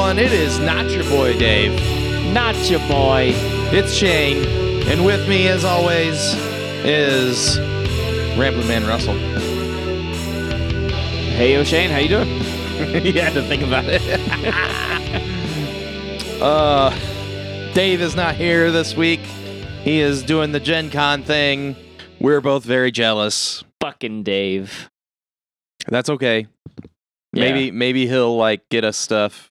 everyone? It is not your boy Dave. Not your boy. It's Shane, and with me, as always, is Rambling Man Russell. Hey, O'Shane, how you doing? you had to think about it. uh, Dave is not here this week. He is doing the Gen Con thing. We're both very jealous. Fucking Dave. That's okay. Yeah. Maybe maybe he'll like get us stuff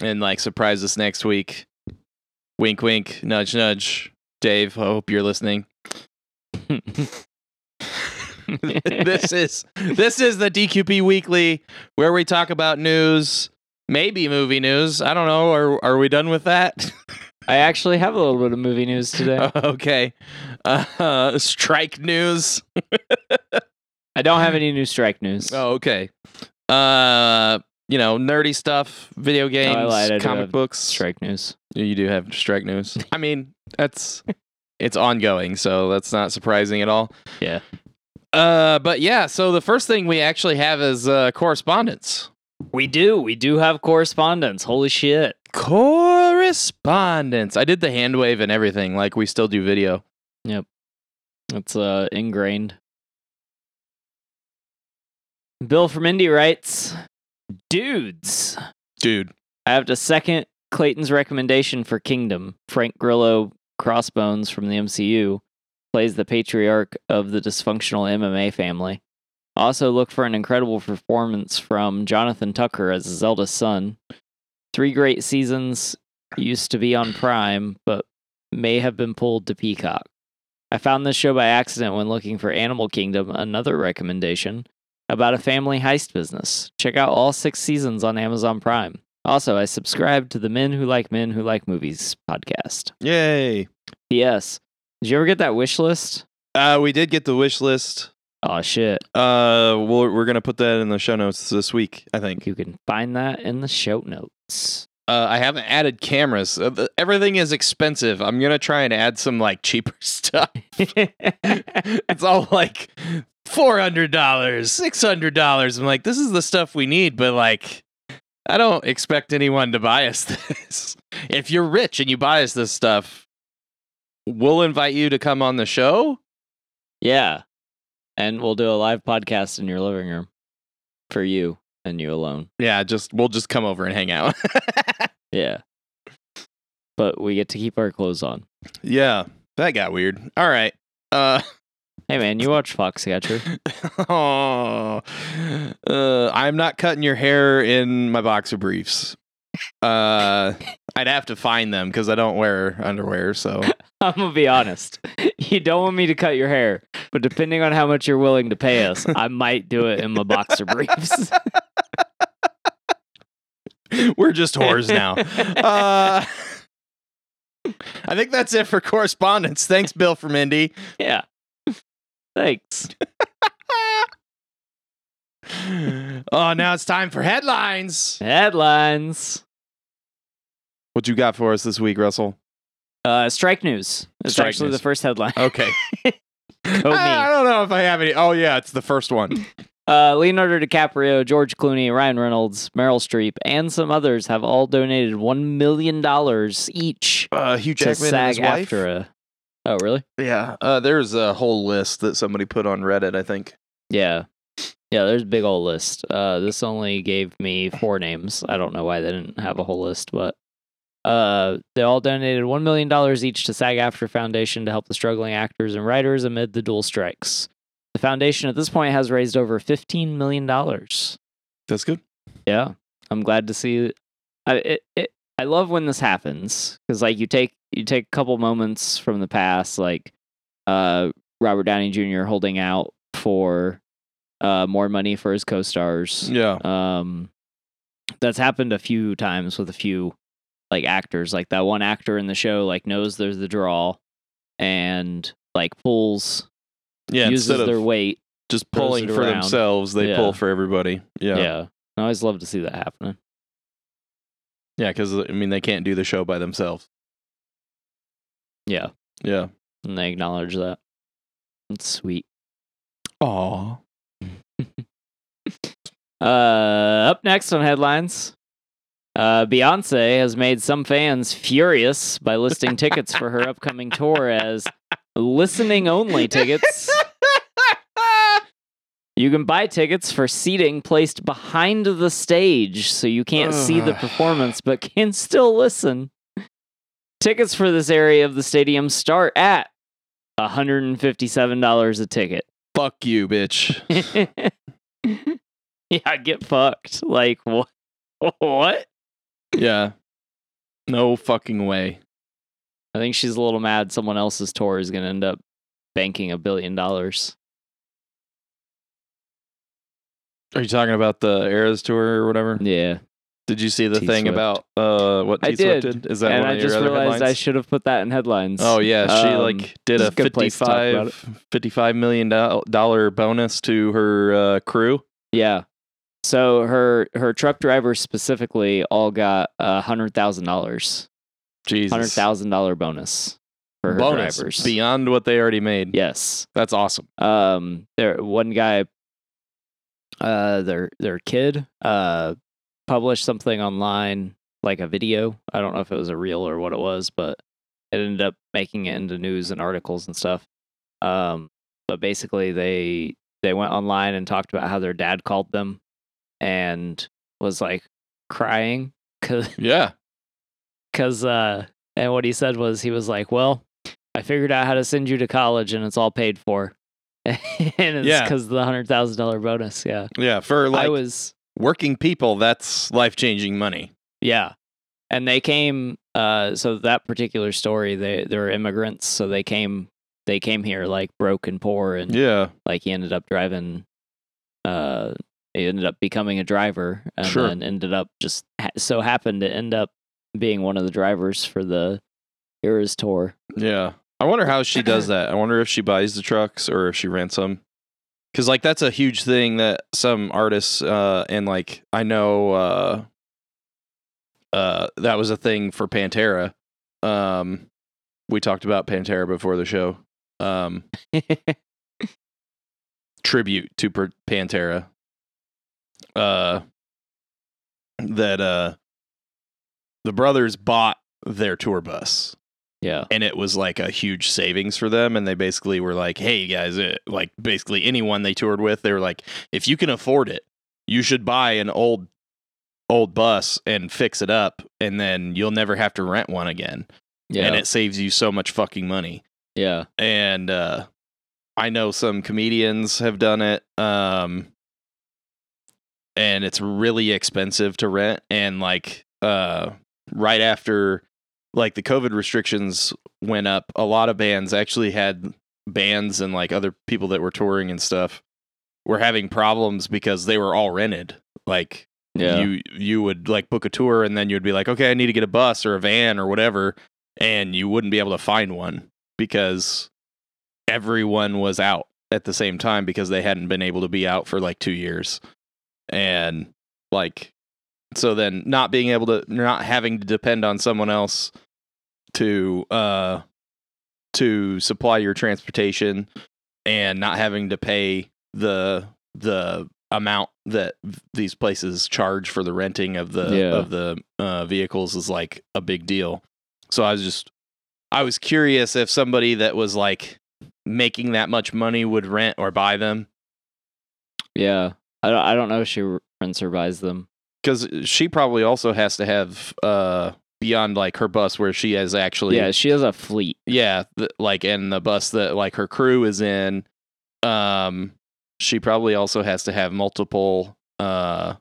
and like surprise us next week. Wink wink, nudge nudge. Dave, I hope you're listening. this is this is the DQP weekly where we talk about news, maybe movie news. I don't know. Are are we done with that? I actually have a little bit of movie news today. okay. Uh, strike news. I don't have any new strike news. Oh, okay. Uh, you know, nerdy stuff, video games, I lied, I comic books. Strike news. You do have strike news. I mean, that's it's ongoing, so that's not surprising at all. Yeah. Uh, but yeah, so the first thing we actually have is uh, correspondence. We do. We do have correspondence. Holy shit. Correspondence. I did the hand wave and everything, like we still do video. Yep. It's uh, ingrained. Bill from Indy writes Dudes. Dude. I have to second Clayton's recommendation for Kingdom. Frank Grillo, Crossbones from the MCU, plays the patriarch of the dysfunctional MMA family. Also, look for an incredible performance from Jonathan Tucker as Zelda's son. Three great seasons used to be on Prime, but may have been pulled to Peacock. I found this show by accident when looking for Animal Kingdom, another recommendation about a family heist business. Check out all six seasons on Amazon Prime. Also, I subscribe to the Men Who Like Men Who Like Movies podcast. Yay. P.S. Did you ever get that wish list? Uh, we did get the wish list. Oh shit! Uh, we're, we're gonna put that in the show notes this week, I think. You can find that in the show notes. Uh, I haven't added cameras. Uh, the- everything is expensive. I'm gonna try and add some like cheaper stuff. it's all like four hundred dollars, six hundred dollars. I'm like, this is the stuff we need, but like, I don't expect anyone to buy us this. if you're rich and you buy us this stuff, we'll invite you to come on the show. yeah, and we'll do a live podcast in your living room for you and you alone. Yeah, just we'll just come over and hang out. Yeah, but we get to keep our clothes on. yeah, that got weird. All right. Uh. Hey man, you watch Foxcatcher? oh, uh, I'm not cutting your hair in my boxer briefs. Uh, I'd have to find them because I don't wear underwear. So I'm gonna be honest. You don't want me to cut your hair, but depending on how much you're willing to pay us, I might do it in my boxer briefs. we're just whores now. Uh, I think that's it for correspondence. Thanks, Bill from Indy. yeah. Thanks. oh, now it's time for headlines. Headlines. What you got for us this week, Russell? Uh, strike news. It's Strike actually news. the first headline. Okay. I, I don't know if I have any. Oh yeah, it's the first one. Uh, Leonardo DiCaprio, George Clooney, Ryan Reynolds, Meryl Streep, and some others have all donated one million dollars each Uh, Hugh to Jackman and his SAG wife. Oh, really? Yeah, uh, there's a whole list that somebody put on Reddit. I think. Yeah. Yeah, there's a big old list. Uh, this only gave me four names. I don't know why they didn't have a whole list, but uh, they all donated $1 million each to SAG AFTRA Foundation to help the struggling actors and writers amid the dual strikes. The foundation at this point has raised over $15 million. That's good. Yeah, I'm glad to see. I it, it I love when this happens because like you take you take a couple moments from the past, like uh Robert Downey Jr. holding out for uh more money for his co-stars. Yeah. Um, that's happened a few times with a few like actors. Like that one actor in the show like knows there's the draw and like pulls Yeah. uses Instead their weight. just pulling for around. themselves, they Yeah. pull for everybody. Yeah. Yeah. I always love to see that happening. Yeah. Because I mean, they can't do the show by themselves. Yeah. Yeah. and they acknowledge that. It's sweet. Aw. Uh, up next on headlines, Uh, Beyonce has made some fans furious by listing tickets for her upcoming tour as listening only tickets. You can buy tickets for seating placed behind the stage so you can't see the performance but can still listen. Tickets for this area of the stadium start at $157 a ticket. Fuck you, bitch. yeah, get fucked. Like, what? What? Yeah. No fucking way. I think she's a little mad someone else's tour is going to end up banking a billion dollars. Are you talking about the Eras tour or whatever? Yeah. Did you see the T thing Swift. about uh what I T Swift did, did? Is that and one I of your just other realized I should have put that in headlines. Oh yeah, she Um, like did a a good place to talk about 55, 55 million do- dollar bonus to her uh, crew. Yeah. So her her truck drivers specifically all got a hundred thousand dollars, Jesus, hundred thousand dollar bonus for her bonus drivers. beyond what they already made. yes. That's awesome. Um. There one guy. Uh, their their kid uh published something online like a video. I don't know if it was a reel or what it was, but it ended up making it into news and articles and stuff. Um, but basically they they went online and talked about how their dad called them and was like crying because Yeah, because uh and what he said was he was like well i figured out how to send you to college and it's all paid for and it's Yeah. because of the hundred thousand dollar bonus yeah yeah. For like i was working people, that's life changing money. yeah and they came uh so that particular story they they were immigrants so they came they came here like broke and poor and Yeah, like he ended up driving uh he ended up becoming a driver and Sure. then ended up just ha- so happened to end up being one of the drivers for the Eras tour. yeah. I wonder how she does that. I wonder if she buys the trucks or if she rents them. Cause like that's a huge thing that some artists uh and like I know uh uh that was a thing for Pantera. Um we talked about Pantera before the show. Um tribute to per- Pantera. Uh, that uh, the brothers bought their tour bus, yeah. and it was like a huge savings for them. And they basically were like, "Hey guys, uh, like basically anyone they toured with, they were like, if you can afford it, you should buy an old." old bus and fix it up and then you'll never have to rent one again Yeah. and it saves you so much fucking money yeah. and uh I know some comedians have done it um and it's really expensive to rent and like uh right after like the covid restrictions went up. A lot of bands actually had bands and like other people that were touring and stuff were having problems because they were all rented. Like Yeah. you you would like book a tour and then you'd be like okay i need to get a bus or a van or whatever and you wouldn't be able to find one because everyone was out at the same time because they hadn't been able to be out for like 2 years. And like so then not being able to not having to depend on someone else to uh to supply your transportation and not having to pay the the amount that these places charge for the renting of the Yeah. of the uh, vehicles is like a big deal. So I was just I was curious if somebody that was like making that much money would rent or buy them yeah. I don't, I don't know if she rents or buys them. Because she probably also has to have uh beyond like her bus where she has actually yeah. She has a fleet. yeah the, like and the bus that like her crew is in um she probably also has to have multiple uh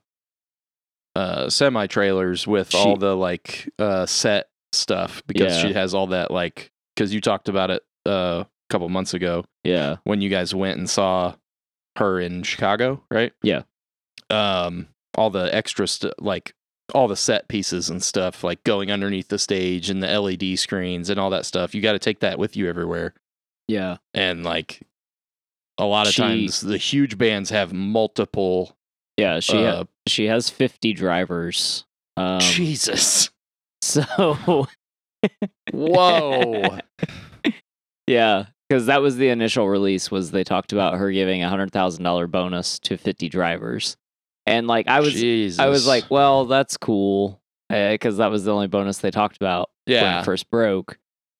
uh semi trailers with all the like uh set stuff because Yeah. she has all that like because you talked about it uh, a couple months ago Yeah. when you guys went and saw her in Chicago, right? Yeah. Um, all the extra stuff, like all the set pieces and stuff, like going underneath the stage and the LED screens and all that stuff. You got to take that with you everywhere. Yeah. And like a lot of She- times, the huge bands have multiple. Yeah. She ha- uh, she has fifty drivers. Um, Jesus. so Whoa. yeah, because that was the initial release. Was they talked about her giving a hundred thousand dollar bonus to fifty drivers, and like I was, Jesus. I was like, well, that's cool. because that was the only bonus they talked about when Yeah. it first broke.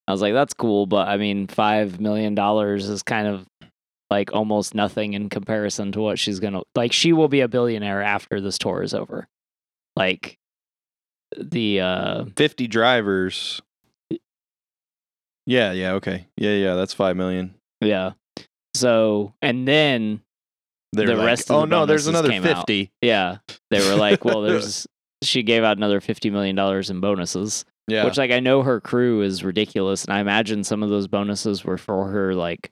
I was like, that's cool, but I mean, five million dollars is kind of like almost nothing in comparison to what she's gonna like. She will be a billionaire after this tour is over. Like the uh 50 drivers. Yeah, yeah, okay. Yeah, yeah, that's 5 million. yeah. So and then They're The like, rest of oh the no, there's another came out. 50. yeah, they were like, well, there's she gave out another fifty million dollars in bonuses. Yeah. Which like I know her crew is ridiculous, and I imagine some of those bonuses were for her like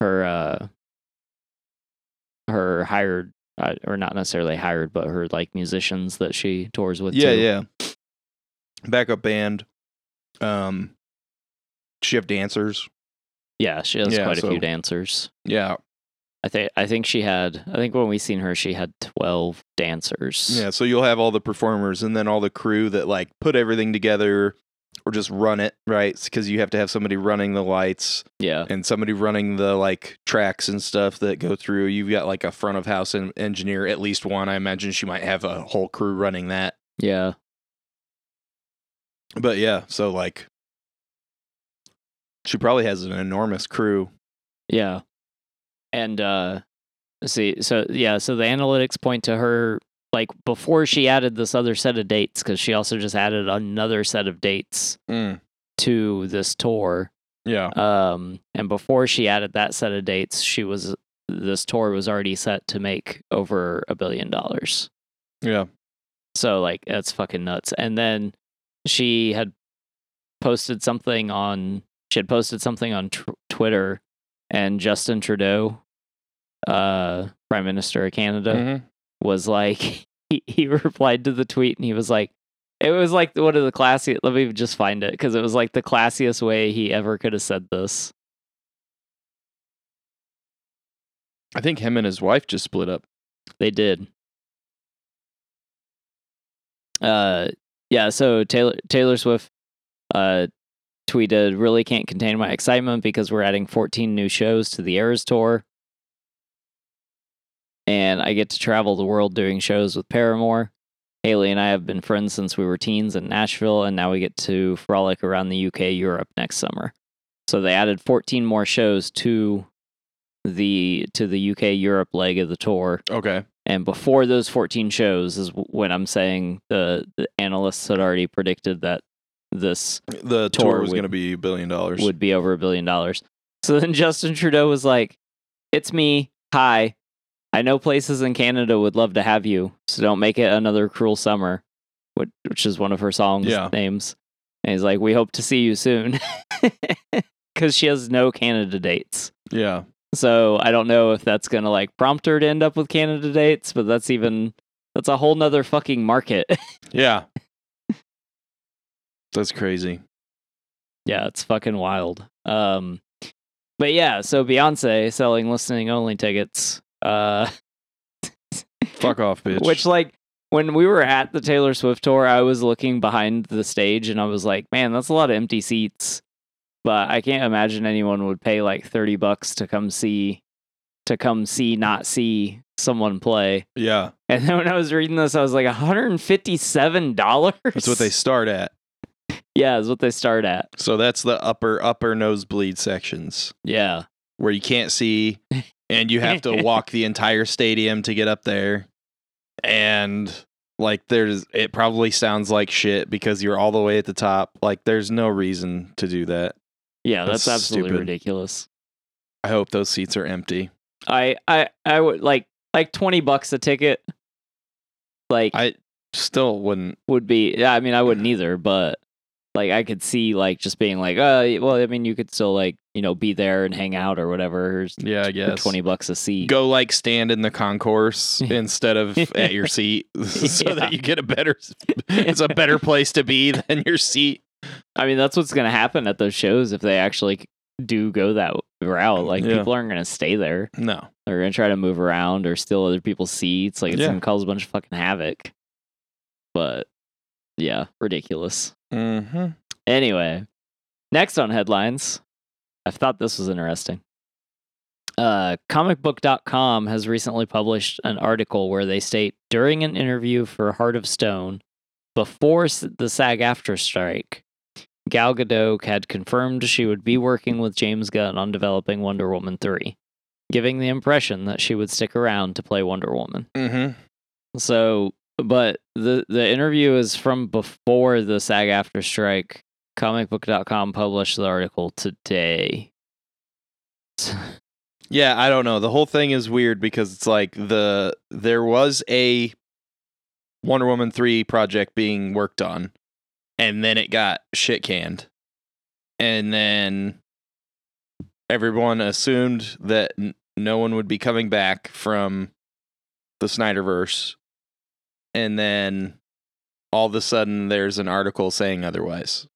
her uh her hired uh, or not necessarily hired, but her like musicians that she tours with. yeah, too. yeah. Backup band. Um she have dancers. yeah. She has Yeah, quite a few dancers. Yeah. I think I think she had. I think when we seen her, she had twelve dancers. Yeah, so you'll have all the performers and then all the crew that like put everything together or just run it, right? Cuz you have to have somebody running the lights yeah, and somebody running the like tracks and stuff that go through. You've got like a front of house en- engineer, at least one. I imagine she might have a whole crew running that. yeah. But yeah, so like she probably has an enormous crew. Yeah. And uh let's see so yeah, so the analytics point to her like before she added this other set of dates cuz she also just added another set of dates to this tour. Yeah. Um and before she added that set of dates, she was this tour was already set to make over a billion dollars. Yeah. So like that's fucking nuts. And then she had posted something on she had posted something on tr- Twitter and Justin Trudeau uh prime minister of Canada Mhm. was like he, he replied to the tweet and he was like it was like one of the classiest let me just find it cuz it was like the classiest way he ever could have said this. I think him and his wife just split up. They did. Uh, yeah. So Taylor Taylor Swift, uh, tweeted, "Really can't contain my excitement because we're adding 14 new shows to the Eras tour, and I get to travel the world doing shows with Paramore. Hayley and I have been friends since we were teens in Nashville, and now we get to frolic around the UK, Europe next summer. So they added 14 more shows to the to the UK Europe leg of the tour." Okay. And before those 14 shows is when I'm saying the, the analysts had already predicted that this The Tour tour was going to be a billion dollars. would be over a billion dollars. So then Justin Trudeau was like, It's me. Hi. I know places in Canada would love to have you, so don't make it another cruel summer, which, which is one of her songs Yeah. names. And he's like, We hope to see you soon. Because she has no Canada dates. yeah. So I don't know if that's gonna like prompt her to end up with Canada dates, but that's even that's a whole nother fucking market. Yeah. That's crazy. yeah, it's fucking wild. Um but yeah, so Beyonce selling listening only tickets. Uh Fuck off, bitch. which like when we were at the Taylor Swift tour, I was looking behind the stage and I was like, man, that's a lot of empty seats. But I can't imagine anyone would pay like 30 bucks to come see to come see not see someone play. yeah. And then when I was reading this, I was like, $157? That's what they start at. Yeah, is what they start at. So that's the upper upper nosebleed sections Yeah. where you can't see and you have to walk the entire stadium to get up there. And like there's it probably sounds like shit because you're all the way at the top. Like there's no reason to do that. Yeah, that's, That's absolutely stupid. ridiculous. I hope those seats are empty. I I I would like like 20 bucks a ticket. Like I still wouldn't would be yeah, I mean I wouldn't either, but like I could see like just being like, uh well, I mean you could still like, you know, be there and hang out or whatever. Yeah, I guess. 20 bucks a seat. Go like stand in the concourse instead of at your seat so Yeah. that you get a better it's a better place to be than your seat. I mean, that's what's going to happen at those shows if they actually do go that route. Like Yeah. people aren't going to stay there. No. They're going to try to move around or steal other people's seats. Like it's Yeah. going to cause a bunch of fucking havoc. But yeah, ridiculous. Mm-hmm. Anyway, next on headlines, I thought this was interesting. Uh, comicbook.com has recently published an article where they state during an interview for Heart of Stone, before the SAG AFTRA strike, Gal Gadot had confirmed she would be working with James Gunn on developing Wonder Woman 3, giving the impression that she would stick around to play Wonder Woman. Mm-hmm. So, but the the interview is from before the SAG AFTRA strike. Comicbook.com published the article today. Yeah, I don't know. The whole thing is weird because it's like the there was a Wonder Woman 3 project being worked on and then it got shit canned. And then everyone assumed that n- no one would be coming back from the Snyderverse. And then all of a sudden there's an article saying otherwise.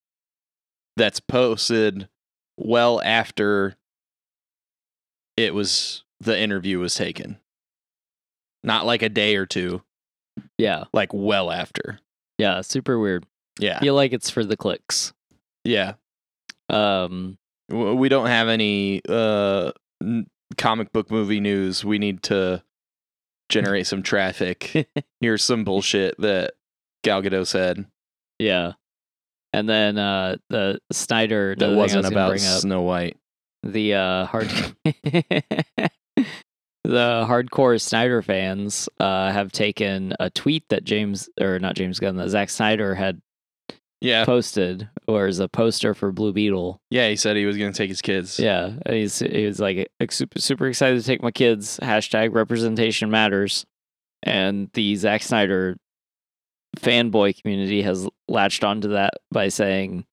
That's posted well after it was the interview was taken. Not like a day or two, Yeah, like well after. yeah, super weird. Yeah. Feel like it's for the clicks. Yeah. Um, We don't have any uh comic book movie news. We need to generate some traffic. Here's some bullshit that Gal Gadot said yeah, and then uh, the Snyder that wasn't was about bring up, Snow White. the uh, hard the hardcore Snyder fans uh, have taken a tweet that James or not James Gunn that Zack Snyder had Yeah. posted, or is a poster for Blue Beetle. Yeah, he said he was going to take his kids. Yeah, and he's he was like super, super excited to take my kids. Hashtag representation matters, and the Zack Snyder fanboy community has latched onto that by saying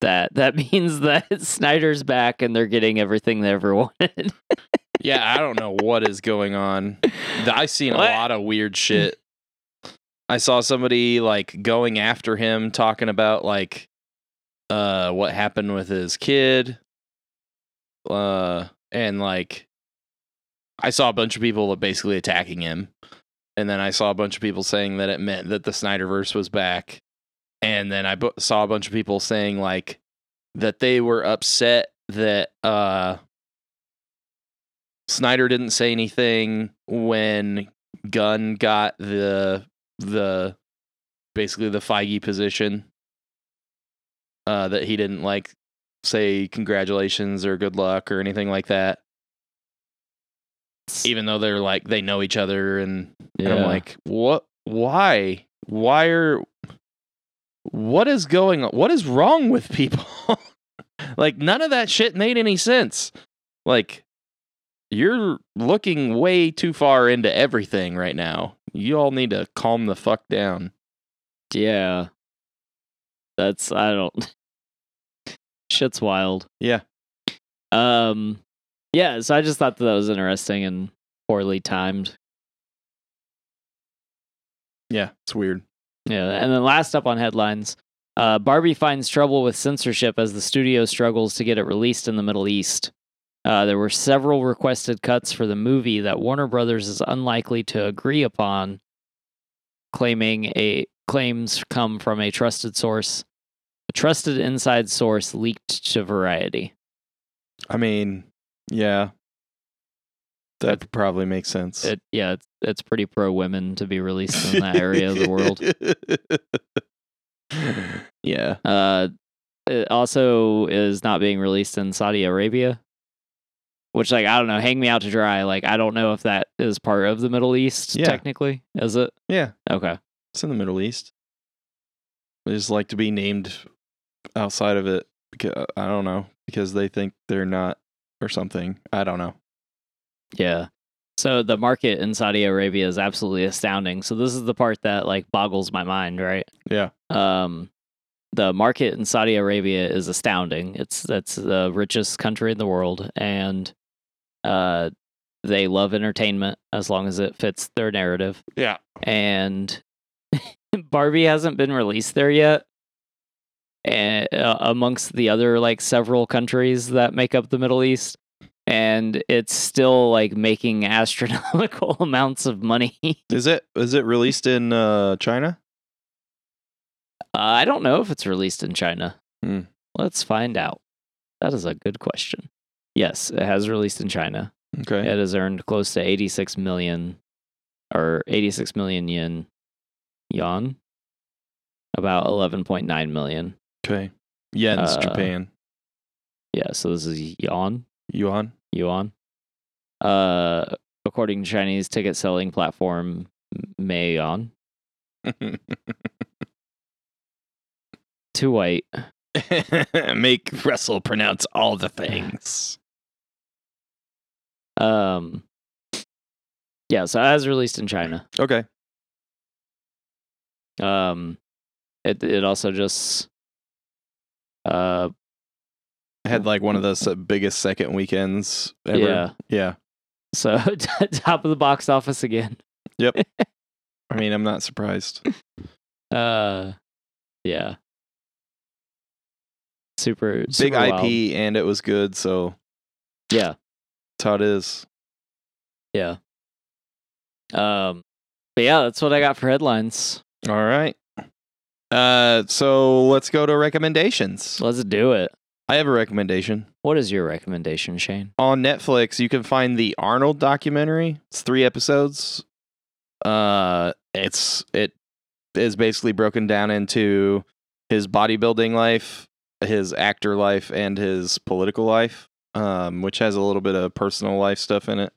that that means that Snyder's back and they're getting everything they ever wanted. Yeah, I don't know what is going on. I've seen a lot of weird shit. I saw somebody like going after him talking about like uh what happened with his kid. Uh and like I saw a bunch of people basically attacking him. And then I saw a bunch of people saying that it meant that the Snyderverse was back. And then I bu- saw a bunch of people saying like that they were upset that uh Snyder didn't say anything when Gunn got the the basically the Feige position. Uh, that he didn't like say congratulations or good luck or anything like that. Even though they're like they know each other and, and I'm like, what? Why? Why are? What is going on? What is wrong with people? like none of that shit made any sense. Like you're looking way too far into everything right now. You all need to calm the fuck down. yeah, that's I don't. Shit's wild. Yeah. Um, yeah. So I just thought that, that was interesting and poorly timed. Yeah, it's weird. Yeah, and then last up on headlines, uh, Barbie finds trouble with censorship as the studio struggles to get it released in the Middle East. Uh, there were several requested cuts for the movie that Warner Brothers is unlikely to agree upon, claiming a claims come from a trusted source. A trusted inside source leaked to Variety. I mean, yeah. That probably makes sense. It, yeah, it's, it's pretty pro women to be released in that area of the world. yeah. Uh, it also is not being released in Saudi Arabia, which, like, I don't know, hang me out to dry. Like, I don't know if that is part of the Middle East Yeah. technically. Is it? Yeah. Okay. It's in the Middle East. They just like to be named outside of it. Because, I don't know. Because they think they're not or something. I don't know. Yeah. So the market in Saudi Arabia is absolutely astounding. So this is the part that like boggles my mind, right? Yeah. Um, the market in Saudi Arabia is astounding. It's that's the richest country in the world, and uh, they love entertainment as long as it fits their narrative. Yeah. and Barbie hasn't been released there yet. And uh, amongst the other like several countries that make up the Middle East, and it's still like making astronomical amounts of money. uh, Is it is it released in uh, China? I don't know if it's released in China. Hmm. Let's find out. That is a good question. Yes, it has released in China. Okay. It has earned close to 86 million or 86 million yen. Yuan? about 11.9 million. Okay. Yen's Uh, Japan. Yeah, so this is yuan. Yuan. Yuan. Uh, according to Chinese ticket selling platform Mayon, too white. Make Russell pronounce all the things. Um, yeah, so as released in China. Okay. Um, it it also just uh Had like one of the biggest second weekends ever. yeah. Yeah. So top of the box office again. Yep. I mean, I'm not surprised. Uh, yeah. Super, Big super IP wild. and it was good, so Yeah, that's how it is. yeah. Um, but yeah, that's what I got for headlines. All right. Uh, so let's go to recommendations. Let's do it. I have a recommendation. What is your recommendation, Shane? on Netflix, you can find the Arnold documentary. It's three episodes. Uh, it's it is basically broken down into his bodybuilding life, his actor life, and his political life. Um, which has a little bit of personal life stuff in it.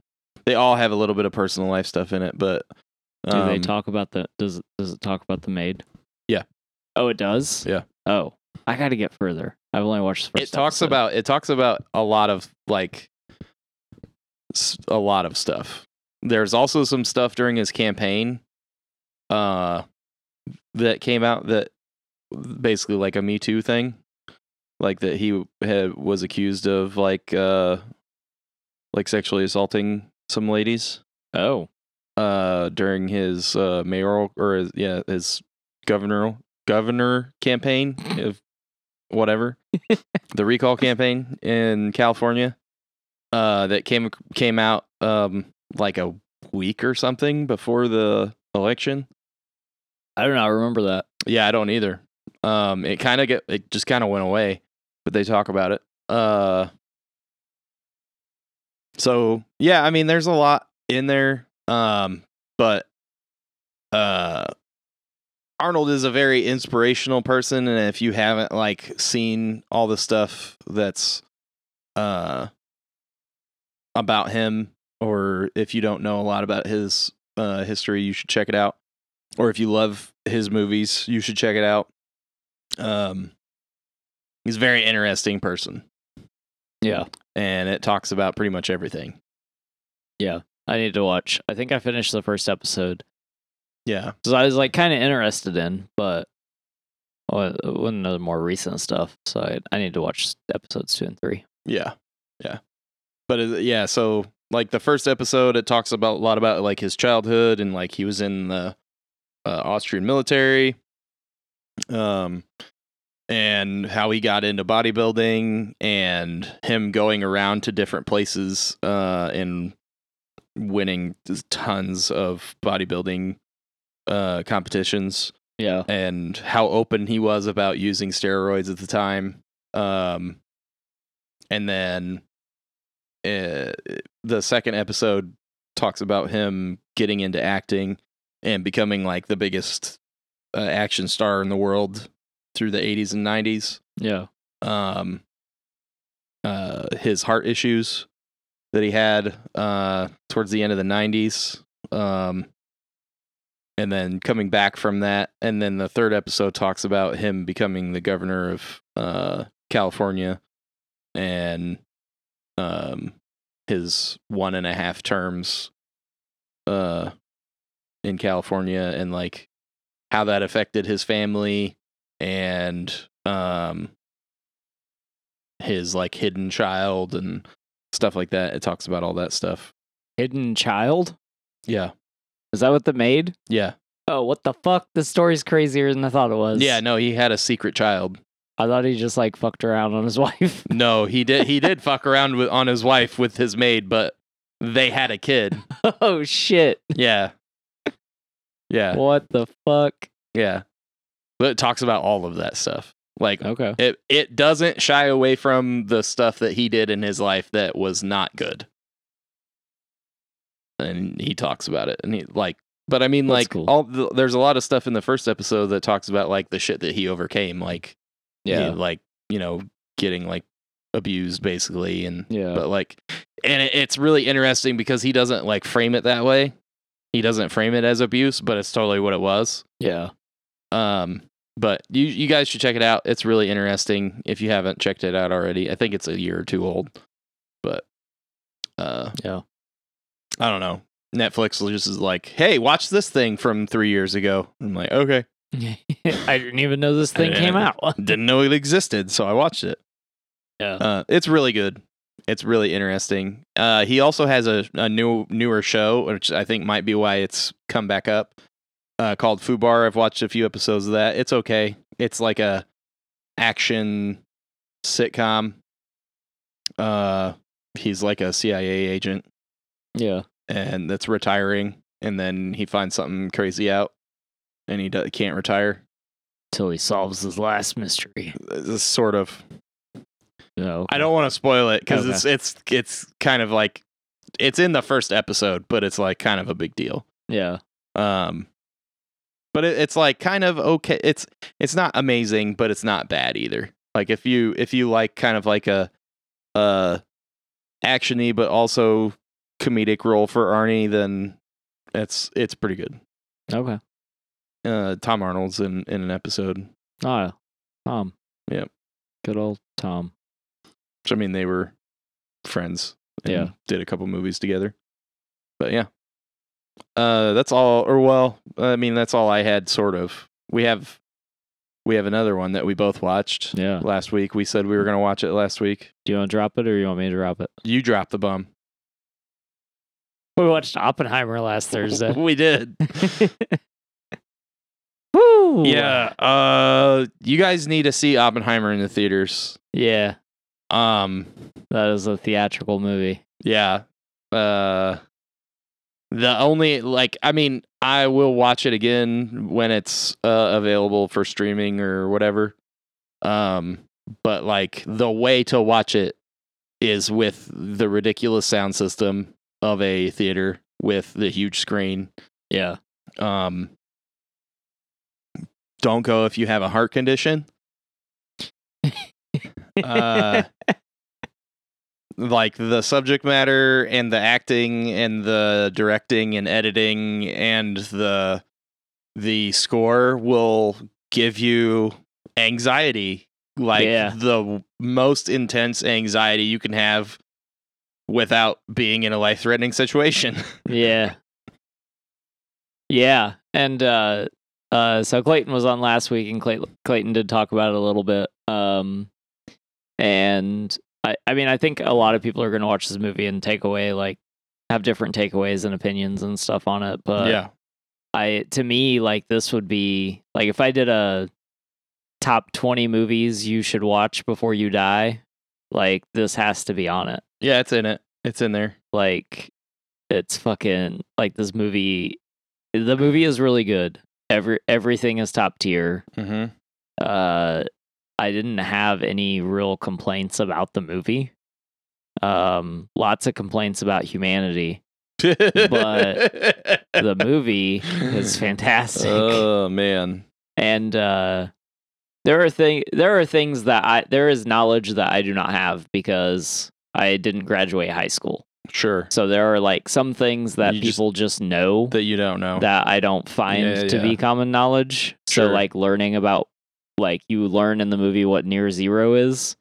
They all have a little bit of personal life stuff in it, but Do they um, talk about the? Does it, does it talk about the maid? Yeah. Oh, it does. Yeah. Oh, I got to get further. I've only watched the first. it talks episode. about it talks about a lot of like a lot of stuff there's also some stuff during his campaign uh that came out that basically like a me too thing like that he had was accused of like uh like sexually assaulting some ladies. Oh, uh during his uh mayoral or his, yeah his governor governor campaign of whatever. The recall campaign in California uh that came came out um like a week or something before the election. I don't know. I remember that. yeah I don't either. Um it kind of get it just kind of went away but they talk about it uh so yeah I mean there's a lot in there um but uh Arnold is a very inspirational person and if you haven't like seen all the stuff that's uh about him or if you don't know a lot about his uh history you should check it out or if you love his movies you should check it out um he's a very interesting person Yeah. and it talks about pretty much everything Yeah. I need to watch. I think I finished the first episode. yeah So I was like kind of interested in, but well, it wasn't the more recent stuff. So I, I need to watch episodes two and three. Yeah, yeah. But it, yeah, so like the first episode, it talks about a lot about like his childhood and like he was in the uh, Austrian military, um, and how he got into bodybuilding and him going around to different places uh, and winning tons of bodybuilding uh, competitions Yeah. and how open he was about using steroids at the time. Um, and then uh, the second episode talks about him getting into acting and becoming like the biggest uh, action star in the world through the 80s and 90s. Yeah. Um, uh, his heart issues that he had uh, towards the end of the 90s. Um, and then coming back from that. And then the third episode talks about him becoming the governor of uh, California and um, his one and a half terms uh, in California and like how that affected his family and um, his like hidden child and stuff like that. It talks about all that stuff. Hidden child? Yeah. Is that what the maid? Yeah. Oh, what the fuck? The story's crazier than I thought it was. Yeah, no, he had a secret child. I thought he just like fucked around on his wife. No, he did he did fuck around with on his wife with his maid, but they had a kid. oh shit. Yeah. Yeah. What the fuck? Yeah. But it talks about all of that stuff. Like Okay. it it doesn't shy away from the stuff that he did in his life that was not good. And he talks about it and he like But I mean, That's like, cool. all the, there's a lot of stuff in the first episode that talks about like the shit that he overcame, like, Yeah. he, like you know, getting like abused basically, and Yeah. but like, and it, it's really interesting because he doesn't like frame it that way. He doesn't frame it as abuse, but it's totally what it was. yeah. Um, but you you guys should check it out. It's really interesting if you haven't checked it out already. I think it's a year or two old, but uh, Yeah. I don't know. Netflix was just is like, hey, watch this thing from three years ago. I'm like, okay, I didn't even know this thing came out. didn't know it existed, so I watched it. Yeah. Uh, it's really good. It's really interesting. Uh, he also has a, a new newer show, which I think might be why it's come back up. Uh, called Fubar. I've watched a few episodes of that. It's okay. It's like a action sitcom. Uh, he's like a CIA agent, Yeah. and that's retiring, and then he finds something crazy out, and he do- can't retire. Till he solves his last mystery. This sort of. No. I don't want to spoil it because Okay. it's it's it's kind of like it's in the first episode, but it's like kind of a big deal. Yeah. Um, but it, it's like kind of okay. It's it's not amazing, but it's not bad either. Like if you if you like kind of like a uh actiony but also comedic role for Arnie, then it's it's pretty good. Okay. Uh, Tom Arnold's in in an episode. Oh, Tom. Yep. Good old Tom. Which I mean, they were friends. and Yeah. Did a couple movies together. But yeah. Uh that's all or well, I mean that's all I had sort of. We have we have another one that we both watched Yeah. last week. We said we were going to watch it last week. Do you want to drop it or you want me to drop it? You dropped the bum. We watched Oppenheimer last Thursday. we did. Woo! Yeah. Uh you guys need to see Oppenheimer in the theaters. Yeah. Um That is a theatrical movie. Yeah. Uh the only like I mean, I will watch it again when it's uh, available for streaming or whatever. Um but like the way to watch it is with the ridiculous sound system of a theater with the huge screen. Yeah. Um don't go if you have a heart condition. Uh like the subject matter and the acting and the directing and editing and the the score will give you anxiety like Yeah. the most intense anxiety you can have without being in a life-threatening situation Yeah. Yeah. And uh uh so Clayton was on last week and Clay- Clayton did talk about it a little bit. Um and I I mean I think a lot of people are going to watch this movie and take away like have different takeaways and opinions and stuff on it, but yeah I to me like this would be like if I did a top 20 movies you should watch before you die, like this has to be on it. yeah it's in it it's in there Like it's fucking like this movie the movie is really good. Every everything is top tier. mm-hmm. Uh I didn't have any real complaints about the movie. Um lots of complaints about humanity. but The movie is fantastic. oh man and uh there are thing there are things that I there is knowledge that I do not have because I didn't graduate high school. sure So there are like some things that You just- people just, know that you don't know that I don't find Yeah, to yeah. be common knowledge. Sure. So like learning about like you learn in the movie what near zero is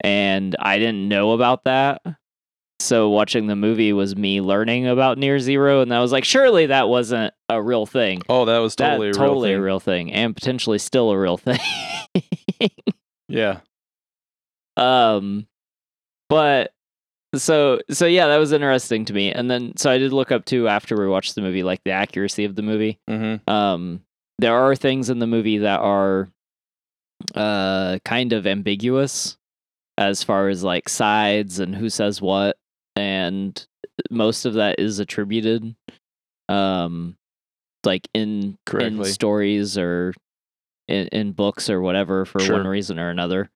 and I didn't know about that. So watching the movie was me learning about near zero and I was like surely that wasn't a real thing. oh that was totally That- a real totally thing. a real thing and potentially still a real thing. yeah um but so so yeah, that was interesting to me. And then so I did look up too after we watched the movie like the accuracy of the movie. mm-hmm. Um there are things in the movie that are uh kind of ambiguous as far as like sides and who says what and most of that is attributed um like in in stories or in, in books or whatever for Sure. one reason or another.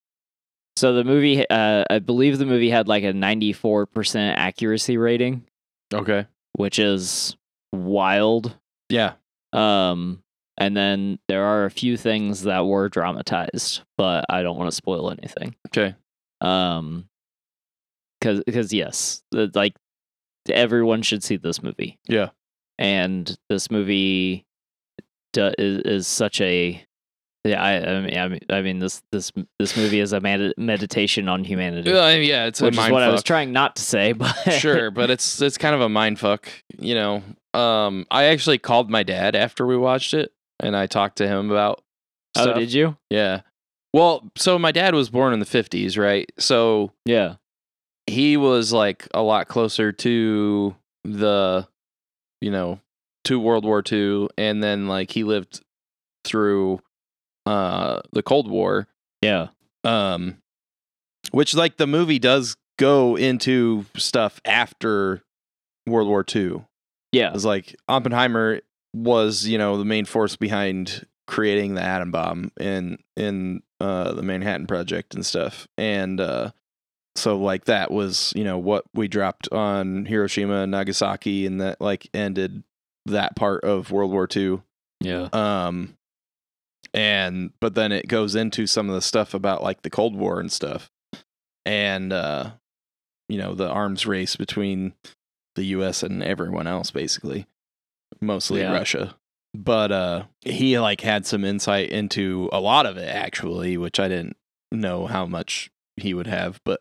So the movie uh i believe the movie had like a 94% accuracy rating. Okay. Which is wild. Yeah. Um, and then there are a few things that were dramatized, but I don't want to spoil anything. Okay. Um, because because yes, like everyone should see this movie. Yeah. and this movie do, is is such a yeah. I I mean I mean, this this this movie is a med- meditation on humanity, Uh, yeah, it's which is what I was trying not to say. But sure, but it's it's kind of a mind fuck, you know. Um, I actually called my dad after we watched it, and I talked to him about. oh, Stuff. did you? Yeah. Well, so my dad was born in the fifties, right? So Yeah, he was like a lot closer to the, you know, to World War II, and then like he lived through uh the Cold War, yeah, um, which like the movie does go into stuff after World War II. yeah, It's like Oppenheimer was, you know, the main force behind creating the atom bomb in in uh, the Manhattan Project and stuff. And uh, so like that was, you know, what we dropped on Hiroshima and Nagasaki and that like ended that part of World War II. yeah, Um and but then it goes into some of the stuff about like the Cold War and stuff. And uh you know, the arms race between the US and everyone else basically. Mostly Yeah. Russia. But uh he like had some insight into a lot of it actually, which I didn't know how much he would have, but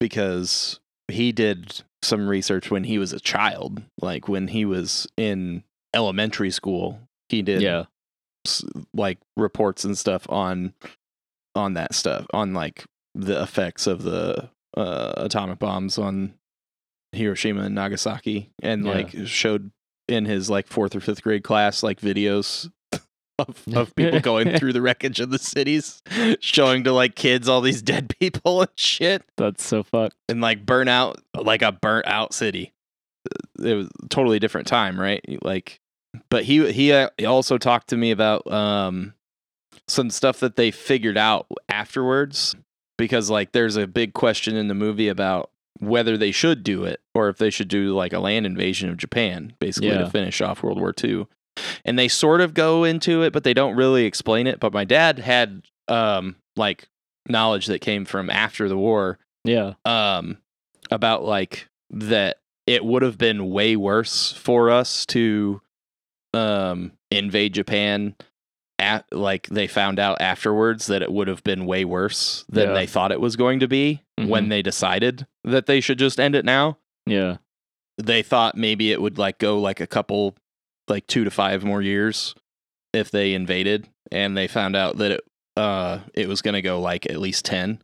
because he did some research when he was a child, like when he was in elementary school, he did yeah, like reports and stuff on on that stuff on like the effects of the uh, atomic bombs on Hiroshima and Nagasaki and Yeah. like showed in his like fourth or fifth grade class like videos of, of people going through the wreckage of the cities showing to like kids all these dead people and shit that's so fucked. and like burn out like a burnt out city. It was a totally different time, right? Like, but he he uh, he also talked to me about um some stuff that they figured out afterwards because like there's a big question in the movie about whether they should do it or if they should do like a land invasion of Japan basically Yeah. to finish off World War II. And they sort of go into it but they don't really explain it, but my dad had um like knowledge that came from after the war Yeah, um about like that it would have been way worse for us to um invade Japan at like they found out afterwards that it would have been way worse than Yeah. they thought it was going to be when Mhm. they decided that they should just end it now yeah, they thought maybe it would like go like a couple like 2 to 5 more years if they invaded and they found out that it uh it was going to go like at least 10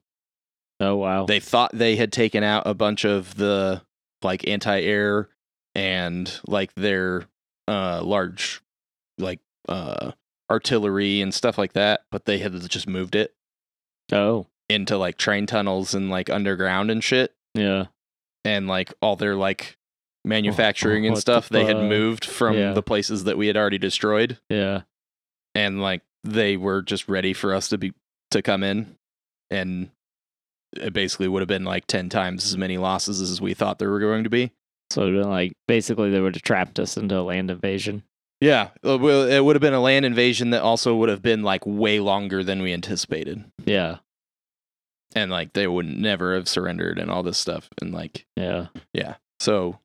oh wow, they thought they had taken out a bunch of the like anti-air and like their uh large like uh artillery and stuff like that but they had just moved it oh. into like train tunnels and like underground and shit. Yeah, and like all their like oh, manufacturing and What the stuff they had moved from Yeah. the places that we had already destroyed. Yeah, and like they were just ready for us to be to come in. And it basically would have been like 10 times as many losses as we thought there were going to be. So it would have been like basically they would have trapped us into a land invasion. Yeah uh, well, it would have been a land invasion that also would have been like way longer than we anticipated. Yeah, and like they would never have surrendered and all this stuff and like yeah, yeah. So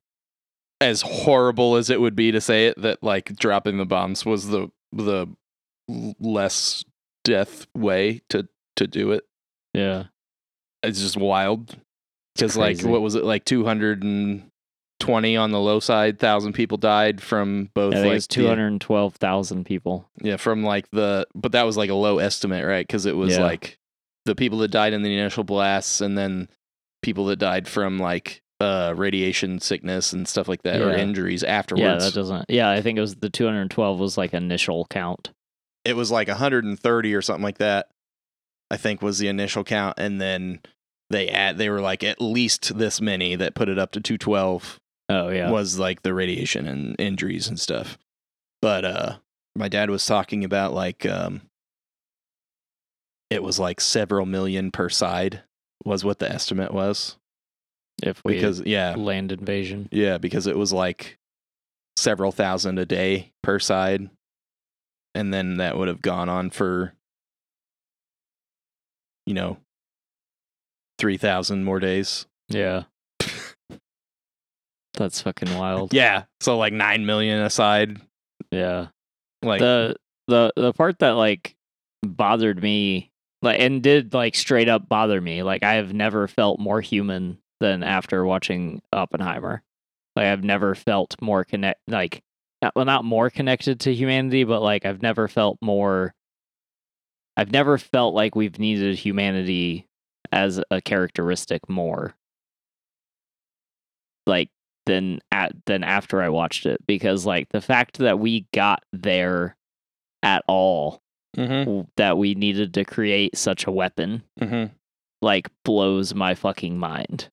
as horrible as it would be to say it that like dropping the bombs was the the less death way to to do it. Yeah, it's just wild. Because like what was it like 220 on the low side thousand people died from both think like two hundred twelve thousand people. yeah from like the but that was like a low estimate right because it was Yeah. like the people that died in the initial blasts and then people that died from like uh radiation sickness and stuff like that or Yeah. injuries Yeah, afterwards that doesn't. Yeah, I think it was the two hundred twelve was like initial count. it was like 130 or something like that i think was the initial count and then they add they were like at least this many that put it up to 212 Oh yeah, was like the radiation and injuries and stuff. But uh my dad was talking about like um it was like several million per side was what the estimate was if we because yeah land invasion. yeah because it was like several thousand a day per side. And then that would have gone on for, you know, 3,000 more days. Yeah. That's fucking wild. Yeah. So like 9 million aside. Yeah. Like, the the the part that like bothered me like and did like straight up bother me like i have never felt more human than after watching oppenheimer like i've never felt more connect like not- well not more connected to humanity but like i've never felt more i've never felt like we've needed humanity as a characteristic more like than at than after i watched it because like the fact that we got there at all mhm, w- that we needed to create such a weapon mhm. like blows my fucking mind.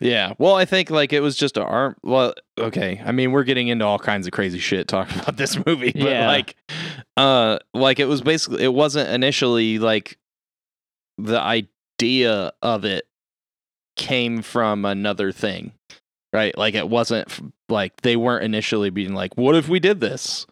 Yeah. Well, I think like it was just a arm. Well, okay. I mean, we're getting into all kinds of crazy shit talking about this movie, but Yeah. like, uh, like it was basically it wasn't initially like the idea of it came from another thing, right? Like it wasn't f- like they weren't initially being like, "What if we did this?"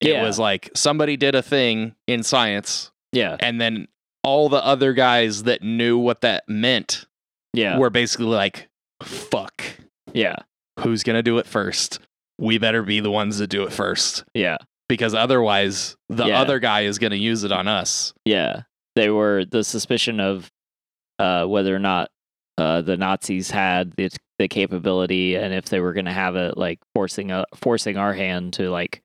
It was like somebody did a thing in science, Yeah. and then all the other guys that knew what that meant Yeah. were basically like, "Fuck." yeah. who's going to do it first? We better be the ones that do it first Yeah. because otherwise the Yeah. other guy is going to use it on us. Yeah. They were the suspicion of uh, whether or not uh, the Nazis had the the capability and if they were going to have it like forcing a, forcing our hand to like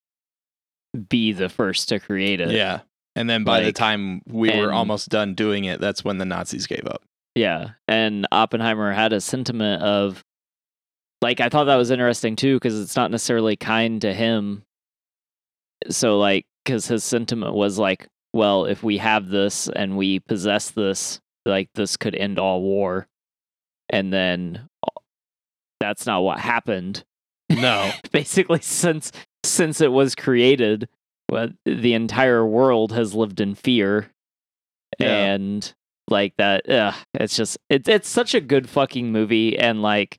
be the first to create it. Yeah. And then by the time we were almost done doing it, that's when the Nazis gave up. Yeah. And Oppenheimer had a sentiment of, like, I thought that was interesting too, because it's not necessarily kind to him. So, like, because his sentiment was like, well, if we have this and we possess this, like, this could end all war. And then that's not what happened. No. Basically, since since it was created, well, the entire world has lived in fear Yeah. and like that ugh, it's just it's it's such a good fucking movie and like